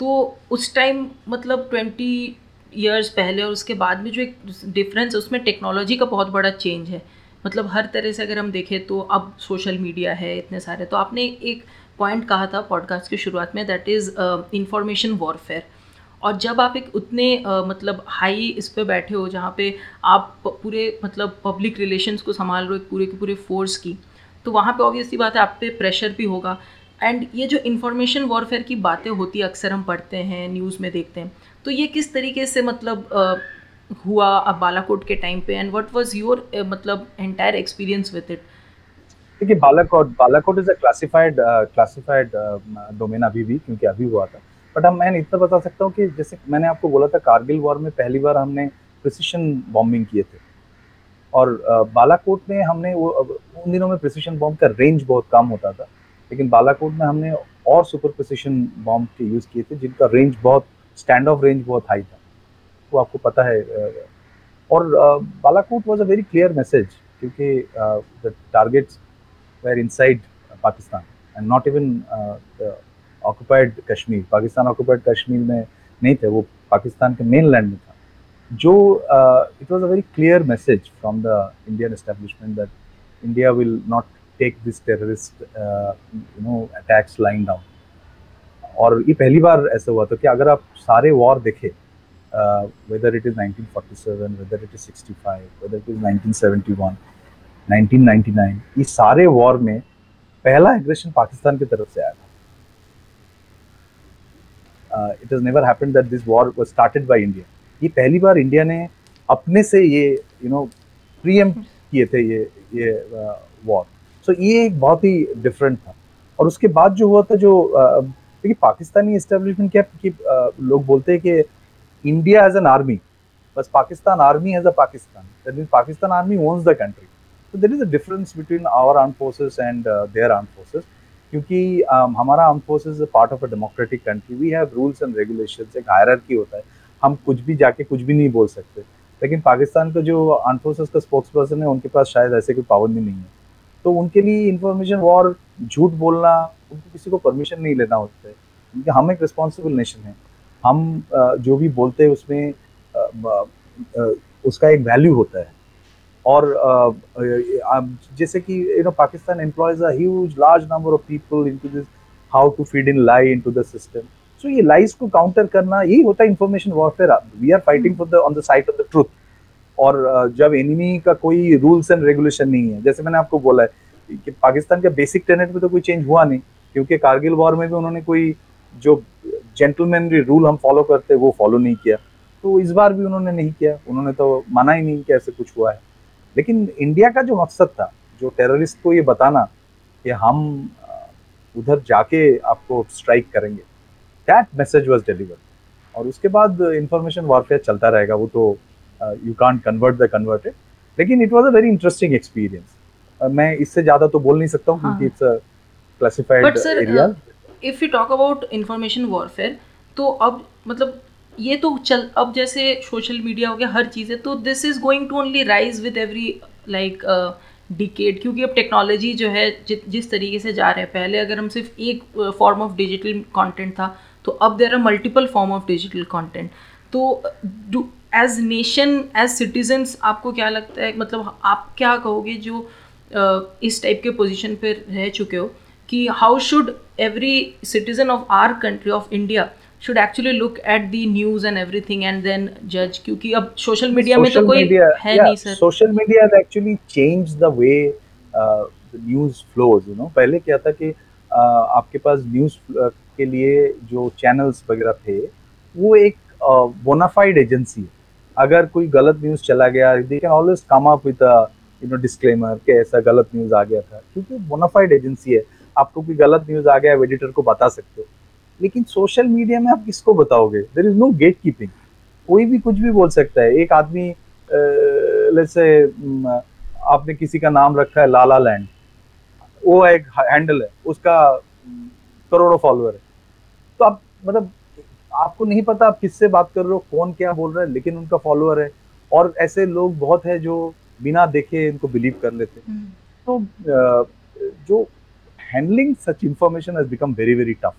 तो उस टाइम मतलब ट्वेंटी ईयर्स पहले और उसके बाद में जो एक डिफरेंस उसमें टेक्नोलॉजी का बहुत बड़ा चेंज है। मतलब हर तरह से अगर हम देखें तो अब सोशल मीडिया है, इतने सारे। तो आपने एक पॉइंट कहा था पॉडकास्ट की शुरुआत में दैट इज़ इंफॉर्मेशन वॉरफेयर और जब आप एक उतने uh, मतलब हाई इस पर बैठे हो जहाँ पे आप पूरे मतलब पब्लिक रिलेशंस को संभाल रहे हो पूरे के पूरे फोर्स की तो वहाँ पे ऑब्वियसली बात है आप पे प्रेशर भी होगा। एंड ये जो इन्फॉर्मेशन वॉरफेयर की बातें होती है अक्सर हम पढ़ते हैं न्यूज़ में देखते हैं तो ये किस तरीके से मतलब uh, हुआ अब बालाकोट के टाइम पे? एंड व्हाट वाज योर मतलब एंटायर एक्सपीरियंस विद इट
देखिए Balakot Balakot is a classified classified domain अभी भी क्योंकि अभी हुआ था। बट हम मैं इतना बता सकता हूँ कि जैसे मैंने आपको बोला था कारगिल वॉर में पहली बार हमने प्रिसिशन बॉम्बिंग किए थे। और बालाकोट में हमने वो उन दिनों में प्रिसिशन बॉम्ब का रेंज बहुत कम होता था। लेकिन बालाकोट में हमने और सुपर प्रिसिशन बॉम्ब के यूज़ किए थे, जिनका रेंज बहुत स्टैंड ऑफ़ रेंज बहुत हाई था। वो आपको पता है और Balakot was a very clear message क्योंकि the targets were inside Pakistan and not even occupied Kashmir Pakistan occupied Kashmir में नहीं थे, वो पाकिस्तान के मेन लैंड में था। जो it was a very clear message from the Indian establishment that India will not take this terrorist you know attacks line down और ये पहली बार ऐसा हुआ था कि अगर आप सारे वॉर देखें whether it is 1947 whether it is 65 whether it is 1971 1999 ये सारे वॉर में पहला एग्रेशन पाकिस्तान की तरफ़ से आया it is never happened that this war was started by India ये पहली बार इंडिया ने अपने से ये यू नो प्रीएम किए थे ये ये वॉर uh, सो so, ये एक बहुत ही डिफरेंट था. और उसके बाद जो हुआ था जो uh, देखिए पाकिस्तानी इस्टेब्लिशमेंट क्या कि uh, लोग बोलते हैं कि इंडिया एज एन आर्मी बस Pakistan army as a Pakistan. That mean Pakistan army owns the country so is a difference between our armed forces and uh, their armed forces. क्योंकि um, हमारा arm forces part of a democratic country we have rules and regulation एक hierarchy होता है। हम कुछ भी जाके कुछ भी नहीं बोल सकते। लेकिन पाकिस्तान का जो आर्म फोर्सेज का स्पोक्स पर्सन है उनके पास शायद ऐसे कोई पाबंदी नहीं है। तो उनके लिए इंफॉर्मेशन वॉर झूठ बोलना उनको किसी को परमिशन नहीं लेना होता है। क्योंकि हम एक रिस्पॉन्सिबल नेशन है। हम uh, जो भी बोलते हैं उसमें uh, uh, उसका एक वैल्यू होता है। और जैसे कि you know Pakistan employs a huge large number of people into this how to feed in lie into the system so ये लाइज को काउंटर करना यही होता है information warfare we are fighting for the on the side of the truth और जब enemy का कोई रूल्स एंड रेगुलेशन नहीं है जैसे मैंने आपको बोला है कि पाकिस्तान का बेसिक टेनेट में तो कोई चेंज हुआ नहीं क्योंकि कारगिल वॉर में भी उन्होंने कोई जो जेंटलमैनरी रूल हम फॉलो करते वो फॉलो नहीं किया। तो इस बार भी उन्होंने नहीं किया उन्होंने तो माना ही नहीं कि ऐसे कुछ हुआ है। लेकिन इंडिया का जो मकसद था जो टेररिस्ट को ये बताना कि हम उधर जाके आपको स्ट्राइक करेंगे दैट मैसेज वॉज़ डिलीवर्ड और उसके बाद इंफॉर्मेशन वॉरफेयर चलता रहेगा वो तो you can't convert the converted लेकिन it was a very interesting experience मैं इससे ज़्यादा तो बोल नहीं सकता हूँ क्योंकि it's a classified area
if you talk about information warfare तो अब मतलब ये तो चल अब जैसे सोशल मीडिया हो गया हर चीज़ है तो this is going to only rise with every like decade क्योंकि अब टेक्नोलॉजी जो है जि, जिस तरीके से जा रहे हैं पहले अगर हम सिर्फ़ एक फॉर्म ऑफ़ डिजिटल कंटेंट था तो अब there are multiple form of digital content तो do as nation as citizens आपको क्या लगता है मतलब आप क्या कहोगे जो uh, इस टाइप के पोजिशन पर रह चुके हो कि how should every citizen of our country of India should actually look at the news and everything and then judge क्योंकि अब सोशल मीडिया में तो कोई media, है yeah, नहीं sir
social media has actually changed the way uh, the news flows you know. पहले क्या था कि uh, आपके पास न्यूज़ uh, के लिए जो चैनल्स वगैरह थे वो एक बोनाफाइड uh, एजेंसी है। अगर कोई गलत न्यूज़ चला गया they can always come up with you know disclaimer कि ऐसा गलत न्यूज़ आ गया था। क्योंकि बोनाफाइड एजेंसी है। आपको कोई गलत न्यूज़ आ गया एडिटर को बता सकते हो। लेकिन सोशल मीडिया में आप किसको बताओगे? There is no gate keeping कोई भी कुछ भी बोल सकता है। एक आदमी जैसे आपने किसी का नाम रखा है लाला लैंड। वो एक हैंडल है। उसका करोड़ों फॉलोअर है। तो आप मतलब आपको नहीं पता आप किससे बात कर रहे हो कौन क्या बोल रहा है लेकिन उनका फॉलोअर है। और ऐसे लोग बहुत है जो बिना देखे इनको बिलीव कर लेते हम्म। तो जो handling such information has become very very tough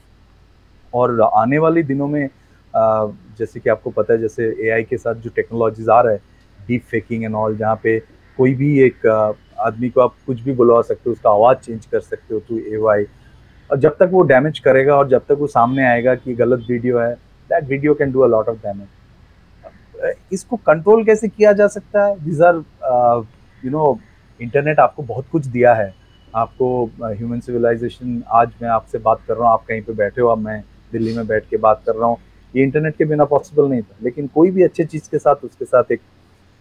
और आने वाले दिनों में जैसे कि आपको पता है, जैसे एआई के साथ जो टेक्नोलॉजीज़ आ रहा है डीप फेकिंग एंड ऑल जहाँ पे कोई भी एक आदमी को आप कुछ भी बुलवा सकते हो, उसका आवाज़ चेंज कर सकते हो थ्रू ए वाई और जब तक वो डैमेज करेगा और जब तक वो सामने आएगा कि गलत वीडियो है that video can do a lot of damage इसको कंट्रोल कैसे किया जा सकता है? This are you know internet आपको बहुत कुछ दिया है। आपको ह्यूमन सिविलाइजेशन आज मैं आपसे बात कर रहा हूँ, आप कहीं पे बैठे हो अब मैं दिल्ली में बैठ के बात कर रहा हूँ। ये इंटरनेट के बिना पॉसिबल नहीं था। लेकिन कोई भी अच्छे चीज़ के साथ उसके साथ एक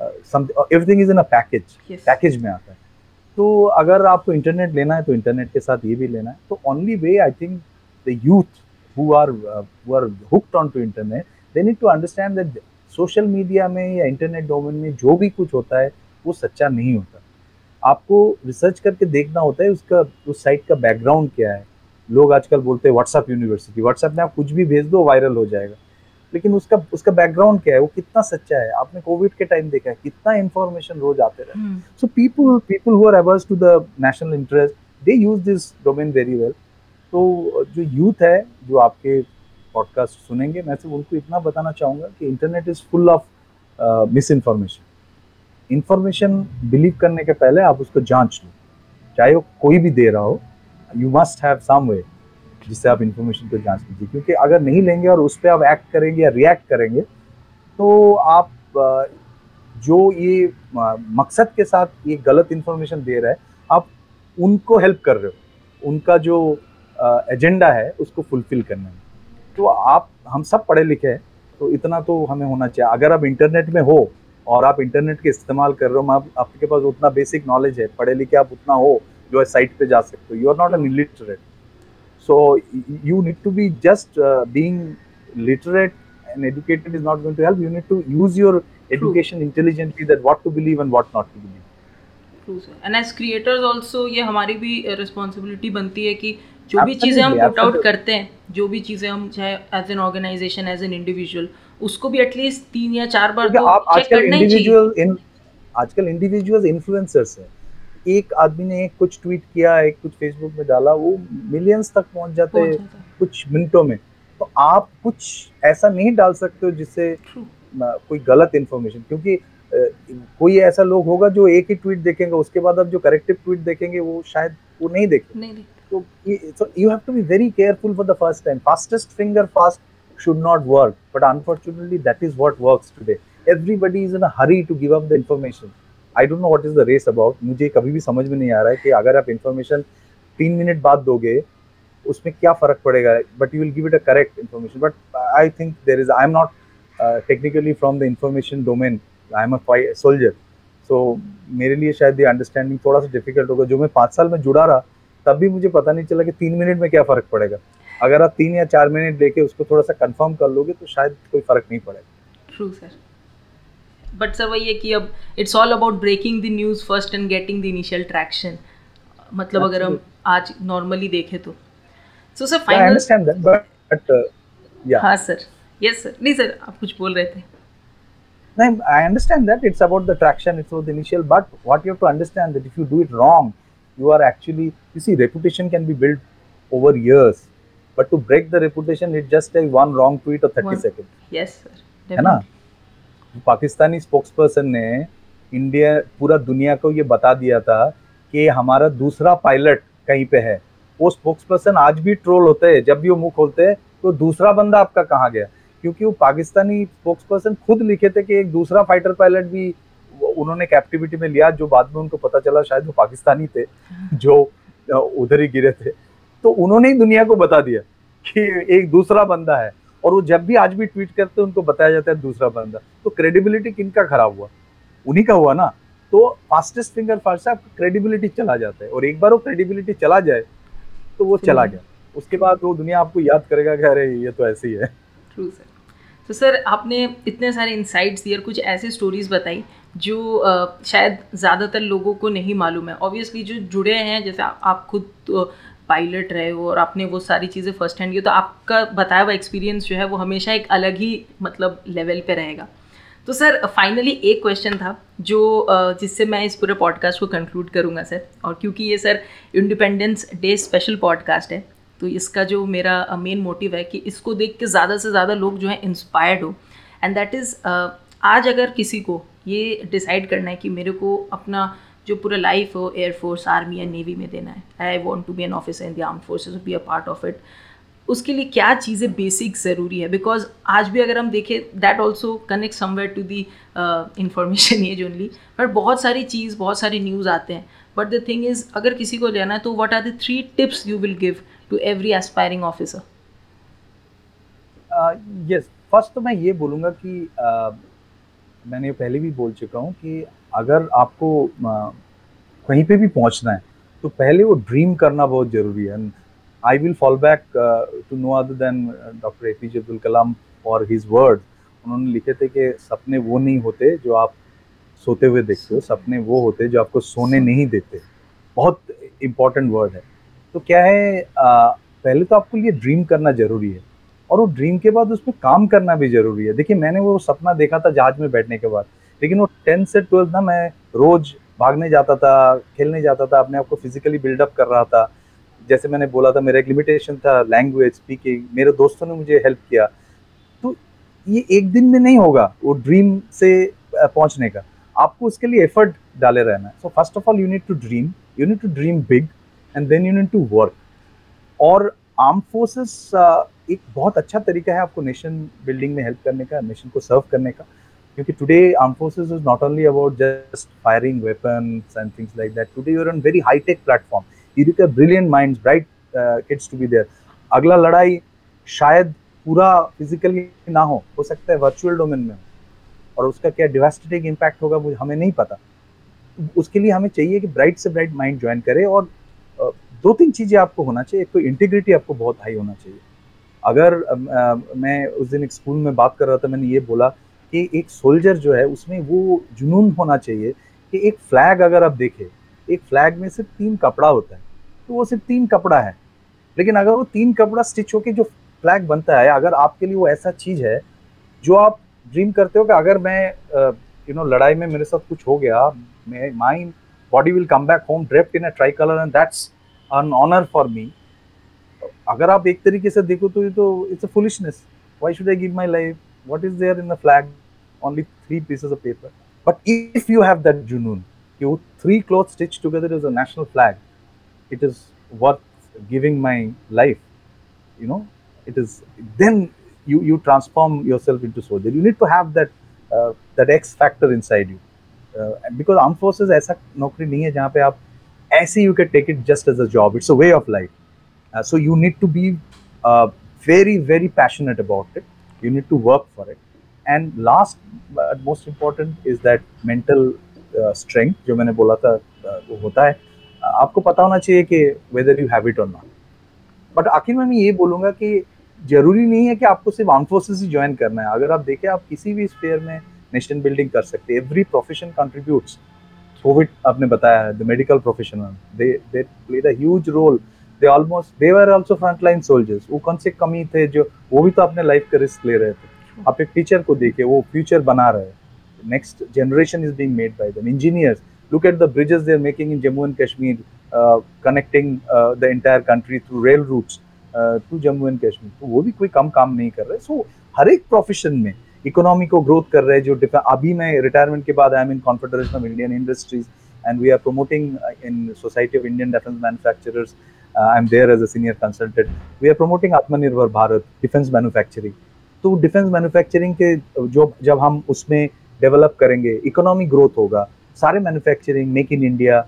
everything is in a package package में आता है। तो अगर आपको इंटरनेट लेना है तो इंटरनेट के साथ ये भी लेना है। तो only way I think the youth who are who are hooked on to internet they need to understand that social media में या इंटरनेट डोमेन में जो भी कुछ होता है वो सच्चा नहीं होता। आपको रिसर्च करके देखना होता है उसका उस साइट का बैकग्राउंड क्या है। लोग आजकल बोलते हैं व्हाट्सअप यूनिवर्सिटी व्हाट्सएप में आप कुछ भी भेज दो वायरल हो जाएगा. लेकिन उसका उसका बैकग्राउंड क्या है? वो कितना सच्चा है? आपने कोविड के टाइम देखा है कितना इन्फॉर्मेशन रोज आते रहे। So people people who are averse to the national interest they use this domain very well तो जो यूथ है जो आपके पॉडकास्ट सुनेंगे मैं सिर्फ़ उनको इतना बताना चाहूँगा कि internet is full of misinformation information believe करने के पहले आप उसको जाँच लो। चाहे वो कोई भी दे रहा हो you must have some way जिससे आप इन्फॉर्मेशन को जाँच लीजिए। क्योंकि अगर नहीं लेंगे और उस पर आप एक्ट करेंगे या रिएक्ट करेंगे तो आप जो ये मकसद के साथ ये गलत इन्फॉर्मेशन दे रहा है, आप उनको हेल्प कर रहे हो। उनका जो एजेंडा है, उसको फुलफिल करने में तो आप, हम सब पढ़े लिखे हैं तो इतना तो हमें होना चाहिए। अगर आप इंटरनेट में हो और आप इंटरनेट के इस्तेमाल कर रहे हो आप, आपके पास उतना बेसिक नॉलेज है, पढ़े लिखे आप उतना हो जो है साइट पे जा सकते हो. You are not an illiterate so you need to be just being literate and educated is not going to help you need to use your education intelligently that what to believe and what not to believe
and as creators also ये हमारी भी uh, responsibility बनती है कि जो भी चीज़ें हम पुट आउट करते हैं जो भी चीज़ें हम चाहे as an organisation as an individual उसको भी एटलीस्ट तीन या चार बार तो
चेक करना ही चाहिए। आजकल इंडिविजुअल इन्फ्लुएंसर्स हैं। एक आदमी ने कुछ ट्वीट किया एक कुछ फेसबुक में डाला वो मिलियंस तक पहुँच जाते हैं। कुछ मिनटों में। तो आप कुछ ऐसा नहीं डाल सकते हो जिससे कोई गलत इन्फॉर्मेशन क्योंकि कोई ऐसा लोग होगा जो एक ही ट्वीट देखेंगे उसके बाद अब जो करेक्टिव ट्वीट देखेंगे वो शायद वो नहीं देखे तो you have to be very careful for the first time fastest finger fast should not work but unfortunately that is what works today everybody is in hurry to give up the information I don't know what is the race about मुझे कभी भी समझ में नहीं आ रहा है कि अगर आप इन्फॉर्मेशन तीन मिनट बाद दोगे, उसमें क्या फ़र्क पड़ेगा? But you will give it a correct information but I think there is I am not technically from the information domain I am a soldier so मेरे लिए शायद ये अंडरस्टैंडिंग थोड़ा सा डिफ़िकल्ट होगा। जो मैं पाँच साल में जुड़ा रहा, तब भी मुझे पता नहीं चला कि तीन मिनट में क्या फ़र्क पड़ेगा। अगर आप तीन या चार मिनट लेके उसको थोड़ा सा कंफर्म कर लोगे तो शायद कोई फ़र्क नहीं पड़ेगा।
ट्रू सर बट सर वही है कि अब it's all about breaking the news first and getting the initial traction मतलब अगर हम आज नॉर्मली देखें तो सो सर फाइनल हाँ सर यस सर नहीं सर आप कुछ बोल रहे थे
No, I understand that it's about the traction, it's about the initial, but what you have to understand that if you do it wrong, you are actually, you see, reputation can be built over years, but to break the reputation, it just takes one wrong tweet or 30 one. seconds.
Yes, sir.
Definitely. है Pakistani spokesperson ने India पूरा दुनिया को ये बता दिया था कि हमारा दूसरा पायलट कहीं पे है। वो स्पोक्स पर्सन आज भी ट्रोल होते हैं। जब भी वो मुँह खोलते हैं तो दूसरा बंदा आपका कहाँ गया? क्योंकि वो पाकिस्तानी स्पोक्स पर्सन खुद लिखे थे कि एक दूसरा फाइटर पायलट भी उन्होंने कैप्टिविटी में लिया जो बाद में उनको पता चला शायद वो पाकिस्तानी थे जो उधर ही गिरे थे। तो उन्होंने ही दुनिया को बता दिया कि एक दूसरा बंदा है। और वो जब भी आज भी ट्वीट करते हैं उनको बताया जाता है दूसरा बंदा। तो क्रेडिबिलिटी किनका खराब हुआ? उन्हीं का हुआ ना? तो फास्टेस्ट फिंगर फास्ट आपका क्रेडिबिलिटी चला जाता है। और एक बार वो क्रेडिबिलिटी चला जाए तो वो चला गया। उसके बाद वो दुनिया आपको याद करेगा कि अरे ये तो ऐसे ही है।
ट्रू सर तो सर आपने इतने सारे इंसाइट्स दिए और कुछ ऐसे स्टोरीज बताई जो आ, शायद ज़्यादातर लोगों को नहीं मालूम है। ऑब्वियसली जो जुड़े हैं जैसे आ, आप खुद पायलट रहे हो और आपने वो सारी चीज़ें फ़र्स्ट हैंड की तो आपका बताया हुआ एक्सपीरियंस जो है वो हमेशा एक अलग ही मतलब लेवल पे रहेगा। तो सर फाइनली एक क्वेश्चन था जो जिससे मैं इस पूरे पॉडकास्ट को कंक्लूड करूँगा सर। और क्योंकि ये sir independence day special podcast है तो इसका जो मेरा मेन मोटिव है कि इसको देख के ज़्यादा से ज़्यादा लोग जो है इंस्पायर्ड हो। एंड दैट इज़ आज अगर किसी को ये डिसाइड करना है कि मेरे को अपना जो पूरा लाइफ हो एयरफोर्स आर्मी या नेवी में देना है। I want to be an officer in the arm forces be a part of it उसके लिए क्या चीज़ें बेसिक ज़रूरी है? बिकॉज़ आज भी अगर हम देखें that also connect somewhere to the information as only but बहुत सारी चीज़ बहुत सारे न्यूज़ आते हैं। बट द थिंग इज़ अगर किसी को लेना है तो what are the three tips you will give to every aspiring officer
yes first तो मैं ये बोलूँगा कि uh, मैंने पहले भी बोल चुका हूँ कि अगर आपको कहीं पे भी पहुँचना है तो पहले वो ड्रीम करना बहुत ज़रूरी है। I will fall back to no other than doctor A P J Abdul Kalam और हिज वर्ड। उन्होंने लिखे थे कि सपने वो नहीं होते जो आप सोते हुए देखते हो सपने वो होते जो आपको सोने नहीं देते। बहुत इंपॉर्टेंट वर्ड है। तो क्या है आ, पहले तो आपको ये ड्रीम करना ज़रूरी है। और वो ड्रीम के बाद उसमें काम करना भी ज़रूरी है। देखिए, मैंने वो सपना देखा था जहाज़ में बैठने के बाद, लेकिन वो टेंथ से ट्वेल्थ ना मैं रोज भागने जाता था, खेलने जाता था, अपने आप को फिजिकली बिल्डअप कर रहा था। जैसे मैंने बोला था, मेरा एक लिमिटेशन था लैंग्वेज स्पीकिंग मेरे दोस्तों ने मुझे हेल्प किया। तो ये एक दिन में नहीं होगा वो ड्रीम से पहुँचने का। आपको उसके लिए एफर्ट डाले रहना है। So first of all you need to dream you need to dream big and then you need to work और आर्म फोर्सेस एक बहुत अच्छा तरीका है आपको नेशन बिल्डिंग में हेल्प करने का नेशन को सर्व करने का। क्योंकि today arm forces is not only about just firing weapons and things like that today you are on very high tech platform you require brilliant minds bright kids to be there अगला लड़ाई शायद पूरा physically ना हो हो सकता है virtual domain में और उसका क्या डिवास्टेटिंग इम्पैक्ट होगा वो हमें नहीं पता। उसके लिए हमें चाहिए कि ब्राइट से ब्राइट माइंड ज्वाइन करे और दो तीन चीज़ें आपको होना चाहिए। एक तो इंटीग्रिटी आपको बहुत हाई होना चाहिए। अगर मैं उस दिन एक स्कूल में बात कर रहा था, मैंने ये बोला कि एक सोल्जर जो है, उसमें वो जुनून होना चाहिए कि एक फ्लैग अगर आप देखें, एक फ्लैग में सिर्फ़ तीन कपड़ा होता है तो वो सिर्फ़ तीन कपड़ा है। लेकिन अगर वो तीन कपड़ा स्टिच होके जो फ्लैग बनता है, अगर आपके लिए वो ऐसा चीज़ है, जो आप ड्रीम करते हो कि अगर मैं यू नो, लड़ाई में मेरे साथ कुछ हो गया my body will come back home draped in a tricolour and that's an honour for me अगर आप एक तरीके से देखो तो ये तो it's a foolishness why should I give my life what is there in the flag only three pieces of paper but if you have that जुनून you three cloth stitch together is a national flag it is worth giving my life you know it is then you you transform yourself into soldier you need to have that that X factor inside you because arm forces ऐसा नौकरी नहीं है जहाँ पे आप ऐसे you can take it just as a job it's a way of life so you need to be uh, very very passionate about it. You need to work for it. Last but most important is that mental uh, strength जो मैंने बोला था uh, वो होता है। आपको पता होना चाहिए कि वेदर यू हैव इट और नॉट बट आखिर में मैं ये बोलूँगा कि ज़रूरी नहीं है कि आपको सिर्फ़ आर्म फोर्सेस ही ज्वाइन करना है। अगर आप देखें आप किसी भी स्पेयर में नेशन बिल्डिंग कर सकते हैं। एवरी प्रोफेशन कंट्रीब्यूट्स कोविड आपने बताया the medical professional they they played a huge role they almost they were also frontline soldiers वो कौन से कमी थे जो वो भी तो अपने लाइफ का रिस्क ले रहे थे। आप एक टीचर को देखिए वो फ्यूचर बना रहे हैं। Next generation is being made by them engineers Look at the bridges they're making in Jammu and Kashmir, uh, connecting uh, the entire country through rail routes uh, to Jammu and Kashmir. तो वो भी कोई कम काम नहीं कर रहे। सो so, हर एक profession में इकोनॉमी को ग्रोथ कर रहे हैं जो अभी मैं रिटायरमेंट के बाद I am in Confederation of Indian Industries and we are promoting in Society of Indian Defense Manufacturers. Uh, I'm there as a senior consultant. We are promoting Atmanirbhar Bharat, defense manufacturing. तो defence manufacturing के जो जब हम उसमें develop करेंगे economy growth होगा सारे manufacturing make in India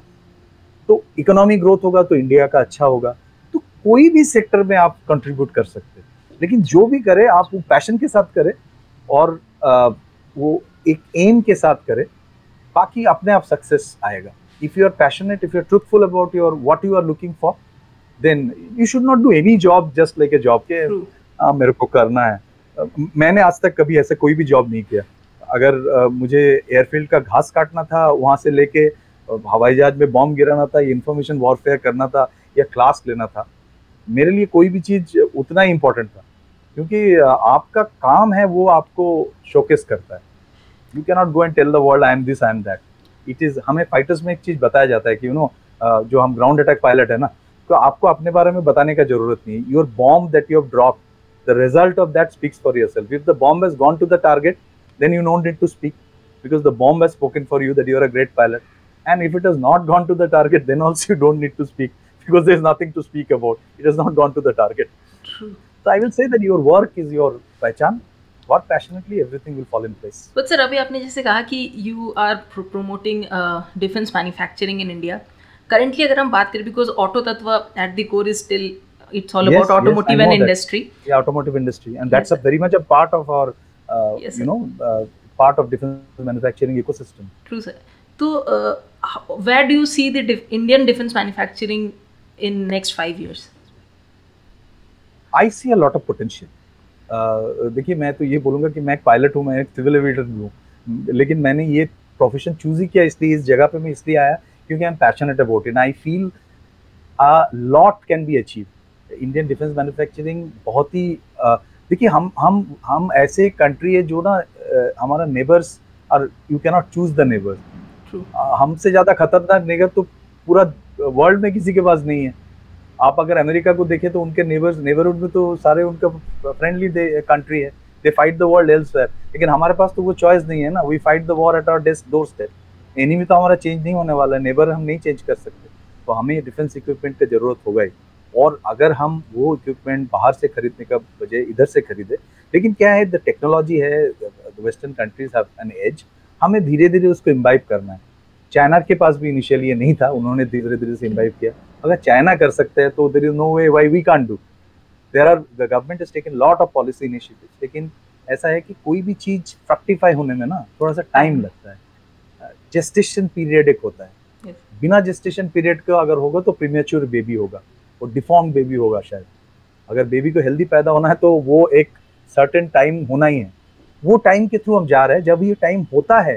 तो इकोनॉमी ग्रोथ होगा तो इंडिया का अच्छा होगा तो कोई भी सेक्टर में आप कंट्रीब्यूट कर सकते हैं लेकिन जो भी करे आप वो पैशन के साथ करें और आ, वो एक एम के साथ करें बाकी अपने आप सक्सेस आएगा if you are passionate if you are truthful about your what you are looking for then you should not do any job just like a job के आ, मेरे को करना है। मैंने आज तक कभी ऐसा कोई भी जॉब नहीं किया। अगर मुझे एयरफील्ड का घास काटना था वहाँ से लेके हवाई जहाज़ में बॉम्ब गिराना था इंफॉर्मेशन वॉरफेयर करना था या क्लास लेना था मेरे लिए कोई भी चीज़ उतना ही इम्पोर्टेंट था। क्योंकि आपका काम है वो आपको शोकेस करता है। You can not go and tell the world I am this I am that it is हमें फाइटर्स में एक चीज़ बताया जाता है कि यू नो जो हम ग्राउंड अटैक पायलट है ना तो आपको अपने बारे में बताने का ज़रूरत नहीं। Your bomb that you have drop the result of that speaks for yourself if the bomb has gone to the target then you not it to speak because the bomb has spoken for you that you are a great pilot and if it has not gone to the target then also you don't need to speak because there is nothing to speak about it has not gone to the target तो I will say that your work is your पहचान What passionately everything will fall in place.
But sir, अभी आपने जैसे कहा कि you are promoting uh, defense manufacturing in India. Currently अगर हम बात करें बिकॉज़ ऑटो तत्व at the core is still it's all
Yes,
about
yes, I
automotive
know
and
that.
Industry
the automotive industry. And that's
Yes,
a very much a part of our uh,
Yes,
you
sir.
know uh, part of defense manufacturing ecosystem.
True sir तो where do you see the Indian defence manufacturing in next five years
I see a lot of potential देखिए मैं तो ये बोलूँगा कि मैं एक pilot हूँ मैं एक सिविल एविएटर भी हूँ। लेकिन मैंने ये प्रोफेशन चूज़ ही किया इसलिए इस जगह पे मैं इसलिए आया क्योंकि I am passionate about it I feel lot can be achieve Indian defence manufacturing बहुत ही देखिए हम हम हम ऐसे कंट्री है जो ना हमारा नेबर्स और you cannot choose the
neighbours
हमसे ज़्यादा खतरनाक नेगर तो पूरा वर्ल्ड में किसी के पास नहीं है। आप अगर अमेरिका को देखें तो उनके नेबर्स नेबरहुड में तो सारे उनका फ्रेंडली कंट्री है। They fight the world elsewhere लेकिन हमारे पास तो वो चॉइस नहीं है ना। We fight the war at our desk doorstep enemy तो हमारा चेंज नहीं होने वाला नेबर हम नहीं चेंज कर सकते। तो हमें डिफेंस इक्विपमेंट की ज़रूरत होगा ही और अगर हम वो इक्विपमेंट बाहर से खरीदने का बजाय इधर से खरीदे, लेकिन क्या है द टेक्नोलॉजी है western countries have an edge हमें धीरे धीरे उसको इम्बाइब करना है। चाइना के पास भी इनिशियली ये नहीं था, उन्होंने धीरे धीरे से इम्बाइब किया। अगर चाइना कर सकते हैं तो there is no way why we can do there are the government is taken lot of policy initiative लेकिन ऐसा है कि कोई भी चीज़ फ्रक्टिफाई होने में ना थोड़ा सा टाइम लगता है। जेस्टेशन पीरियड एक होता है।
Yes.
बिना जेस्टेशन पीरियड का अगर होगा तो प्रीमेच्योर बेबी होगा वो डिफॉर्म बेबी होगा शायद। अगर बेबी को हेल्दी पैदा होना है तो वो एक सर्टेन टाइम होना ही है। वो टाइम के थ्रू हम जा रहे हैं। जब ये टाइम होता है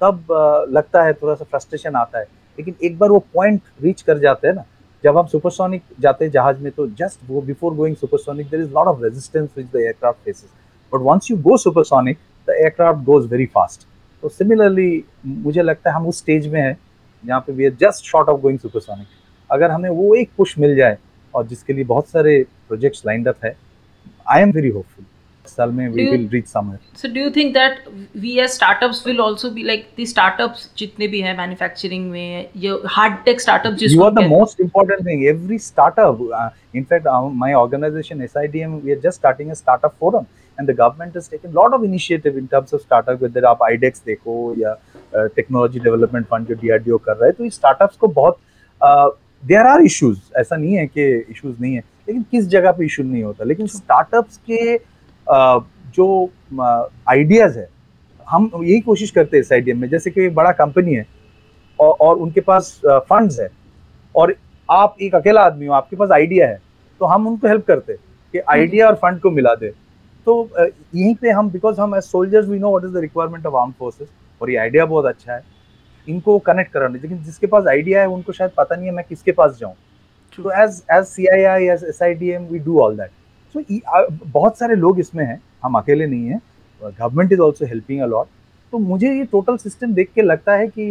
तब लगता है थोड़ा सा फ्रस्ट्रेशन आता है। लेकिन एक बार वो पॉइंट रीच कर जाते हैं ना जब हम सुपरसोनिक जाते हैं जहाज़ में तो जस्ट वो before going supersonic there is lot of resistance which the aircraft faces but once you go supersonic the aircraft goes very fast तो सिमिलरली मुझे लगता है हम उस स्टेज में हैं जहाँ पे we are just short of going supersonic अगर हमें वो एक पुश मिल जाए और जिसके लिए बहुत सारे प्रोजेक्ट्स लाइंड अप है आई एम वेरी होपफुल साल में
we
will reach somewhere
So do you think that we as startups will also be like the startups जितने भी हैं मैन्युफैक्चरिंग में ये हार्ड टेक स्टार्टअप जिसको
are the
कहते हैं।
most important thing every startup uh, in fact uh, my organization sidm we are just the government has taken a lot of initiative in terms of startup whether आप idex देखो या technology development fund जो DRDO कर रहा है तो इस startups को बहुत देयर आर इश्यूज़ ऐसा नहीं है कि इश्यूज़ नहीं है लेकिन किस जगह पे इशू नहीं होता? लेकिन स्टार्टअप्स के uh, जो आइडियाज़ है हम यही कोशिश करते हैं साइडियम में। जैसे कि बड़ा कंपनी है और, और उनके पास फंड्स है और आप एक अकेला आदमी हो आपके पास आइडिया है तो हम उनको हेल्प करते हैं कि आइडिया और फंड को मिला दे। तो यहीं पे हम बिकॉज़ हम as soldiers we know what is the requirement of arm forces और ये आइडिया बहुत अच्छा है। इनको कनेक्ट कराना लेकिन जिसके पास आइडिया है उनको शायद पता नहीं है मैं किसके पास जाऊँ। तो as as C I I as S I D M we do all that so बहुत सारे लोग इसमें हैं हम अकेले नहीं हैं government is also helping a lot तो मुझे ये टोटल सिस्टम देख के लगता है कि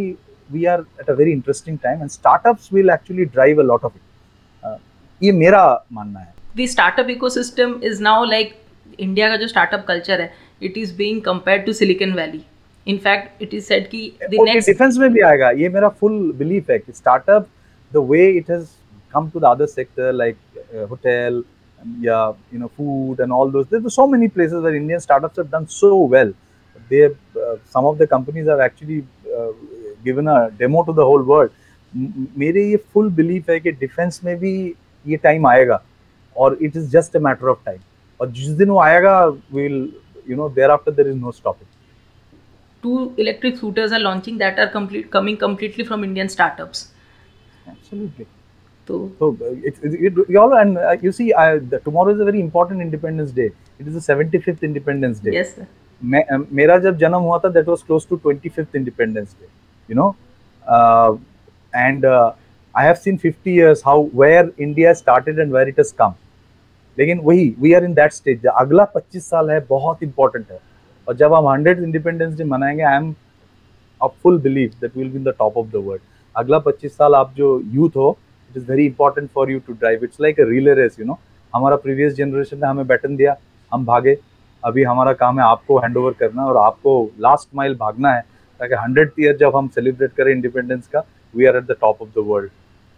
we are at a very interesting time and startups will actually drive a lot of it ये मेरा मानना है।
The startup ecosystem is now like India का जो स्टार्टअप कल्चर है it is being compared to Silicon Valley in fact it is said कि the next
defence में भी आएगा ये मेरा फुल बिलीफ है कि startup the way it has come to the other sector like hotel या you know food and all those there are so many places where Indian startups have done so well they some of the companies have actually given a demo to the whole world मेरे ये full belief है कि defence में भी ये time आएगा और it is just a matter of time और जिस दिन वो आएगा will you know thereafter there is no stopping
two electric scooters are launching that are complete coming completely from indian startups
absolutely
तो
So uh, it's it, it, you all and uh, you see, I, the, tomorrow is a very important Independence Day. It is the 75th Independence Day.
yes sir.
मैं uh, मेरा जब जन्म हुआ था that was close to 25th Independence Day. You know, uh, and uh, I have seen 50 years how where India started and where it has come. लेकिन वही we are in that stage अगला 25 साल है, बहुत इंपॉर्टेंट है। और जब हम हंड्रेड इंडिपेंडेंस डे मनाएँगे I am a full believe that will be the top of the world अगला 25 साल आप जो यूथ हो it is very important for you to drive it's like a relay race you know हमारा previous generation ने हमें baton दिया, हम भागे। अभी हमारा काम है आपको हैंड ओवर करना और आपको लास्ट माइल भागना है, ताकि हंड्रेड ईयर जब हम सेलिब्रेट करें इंडिपेंडेंस का we are at the top of the world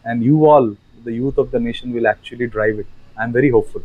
and you all the youth of the nation will actually drive it I am very hopeful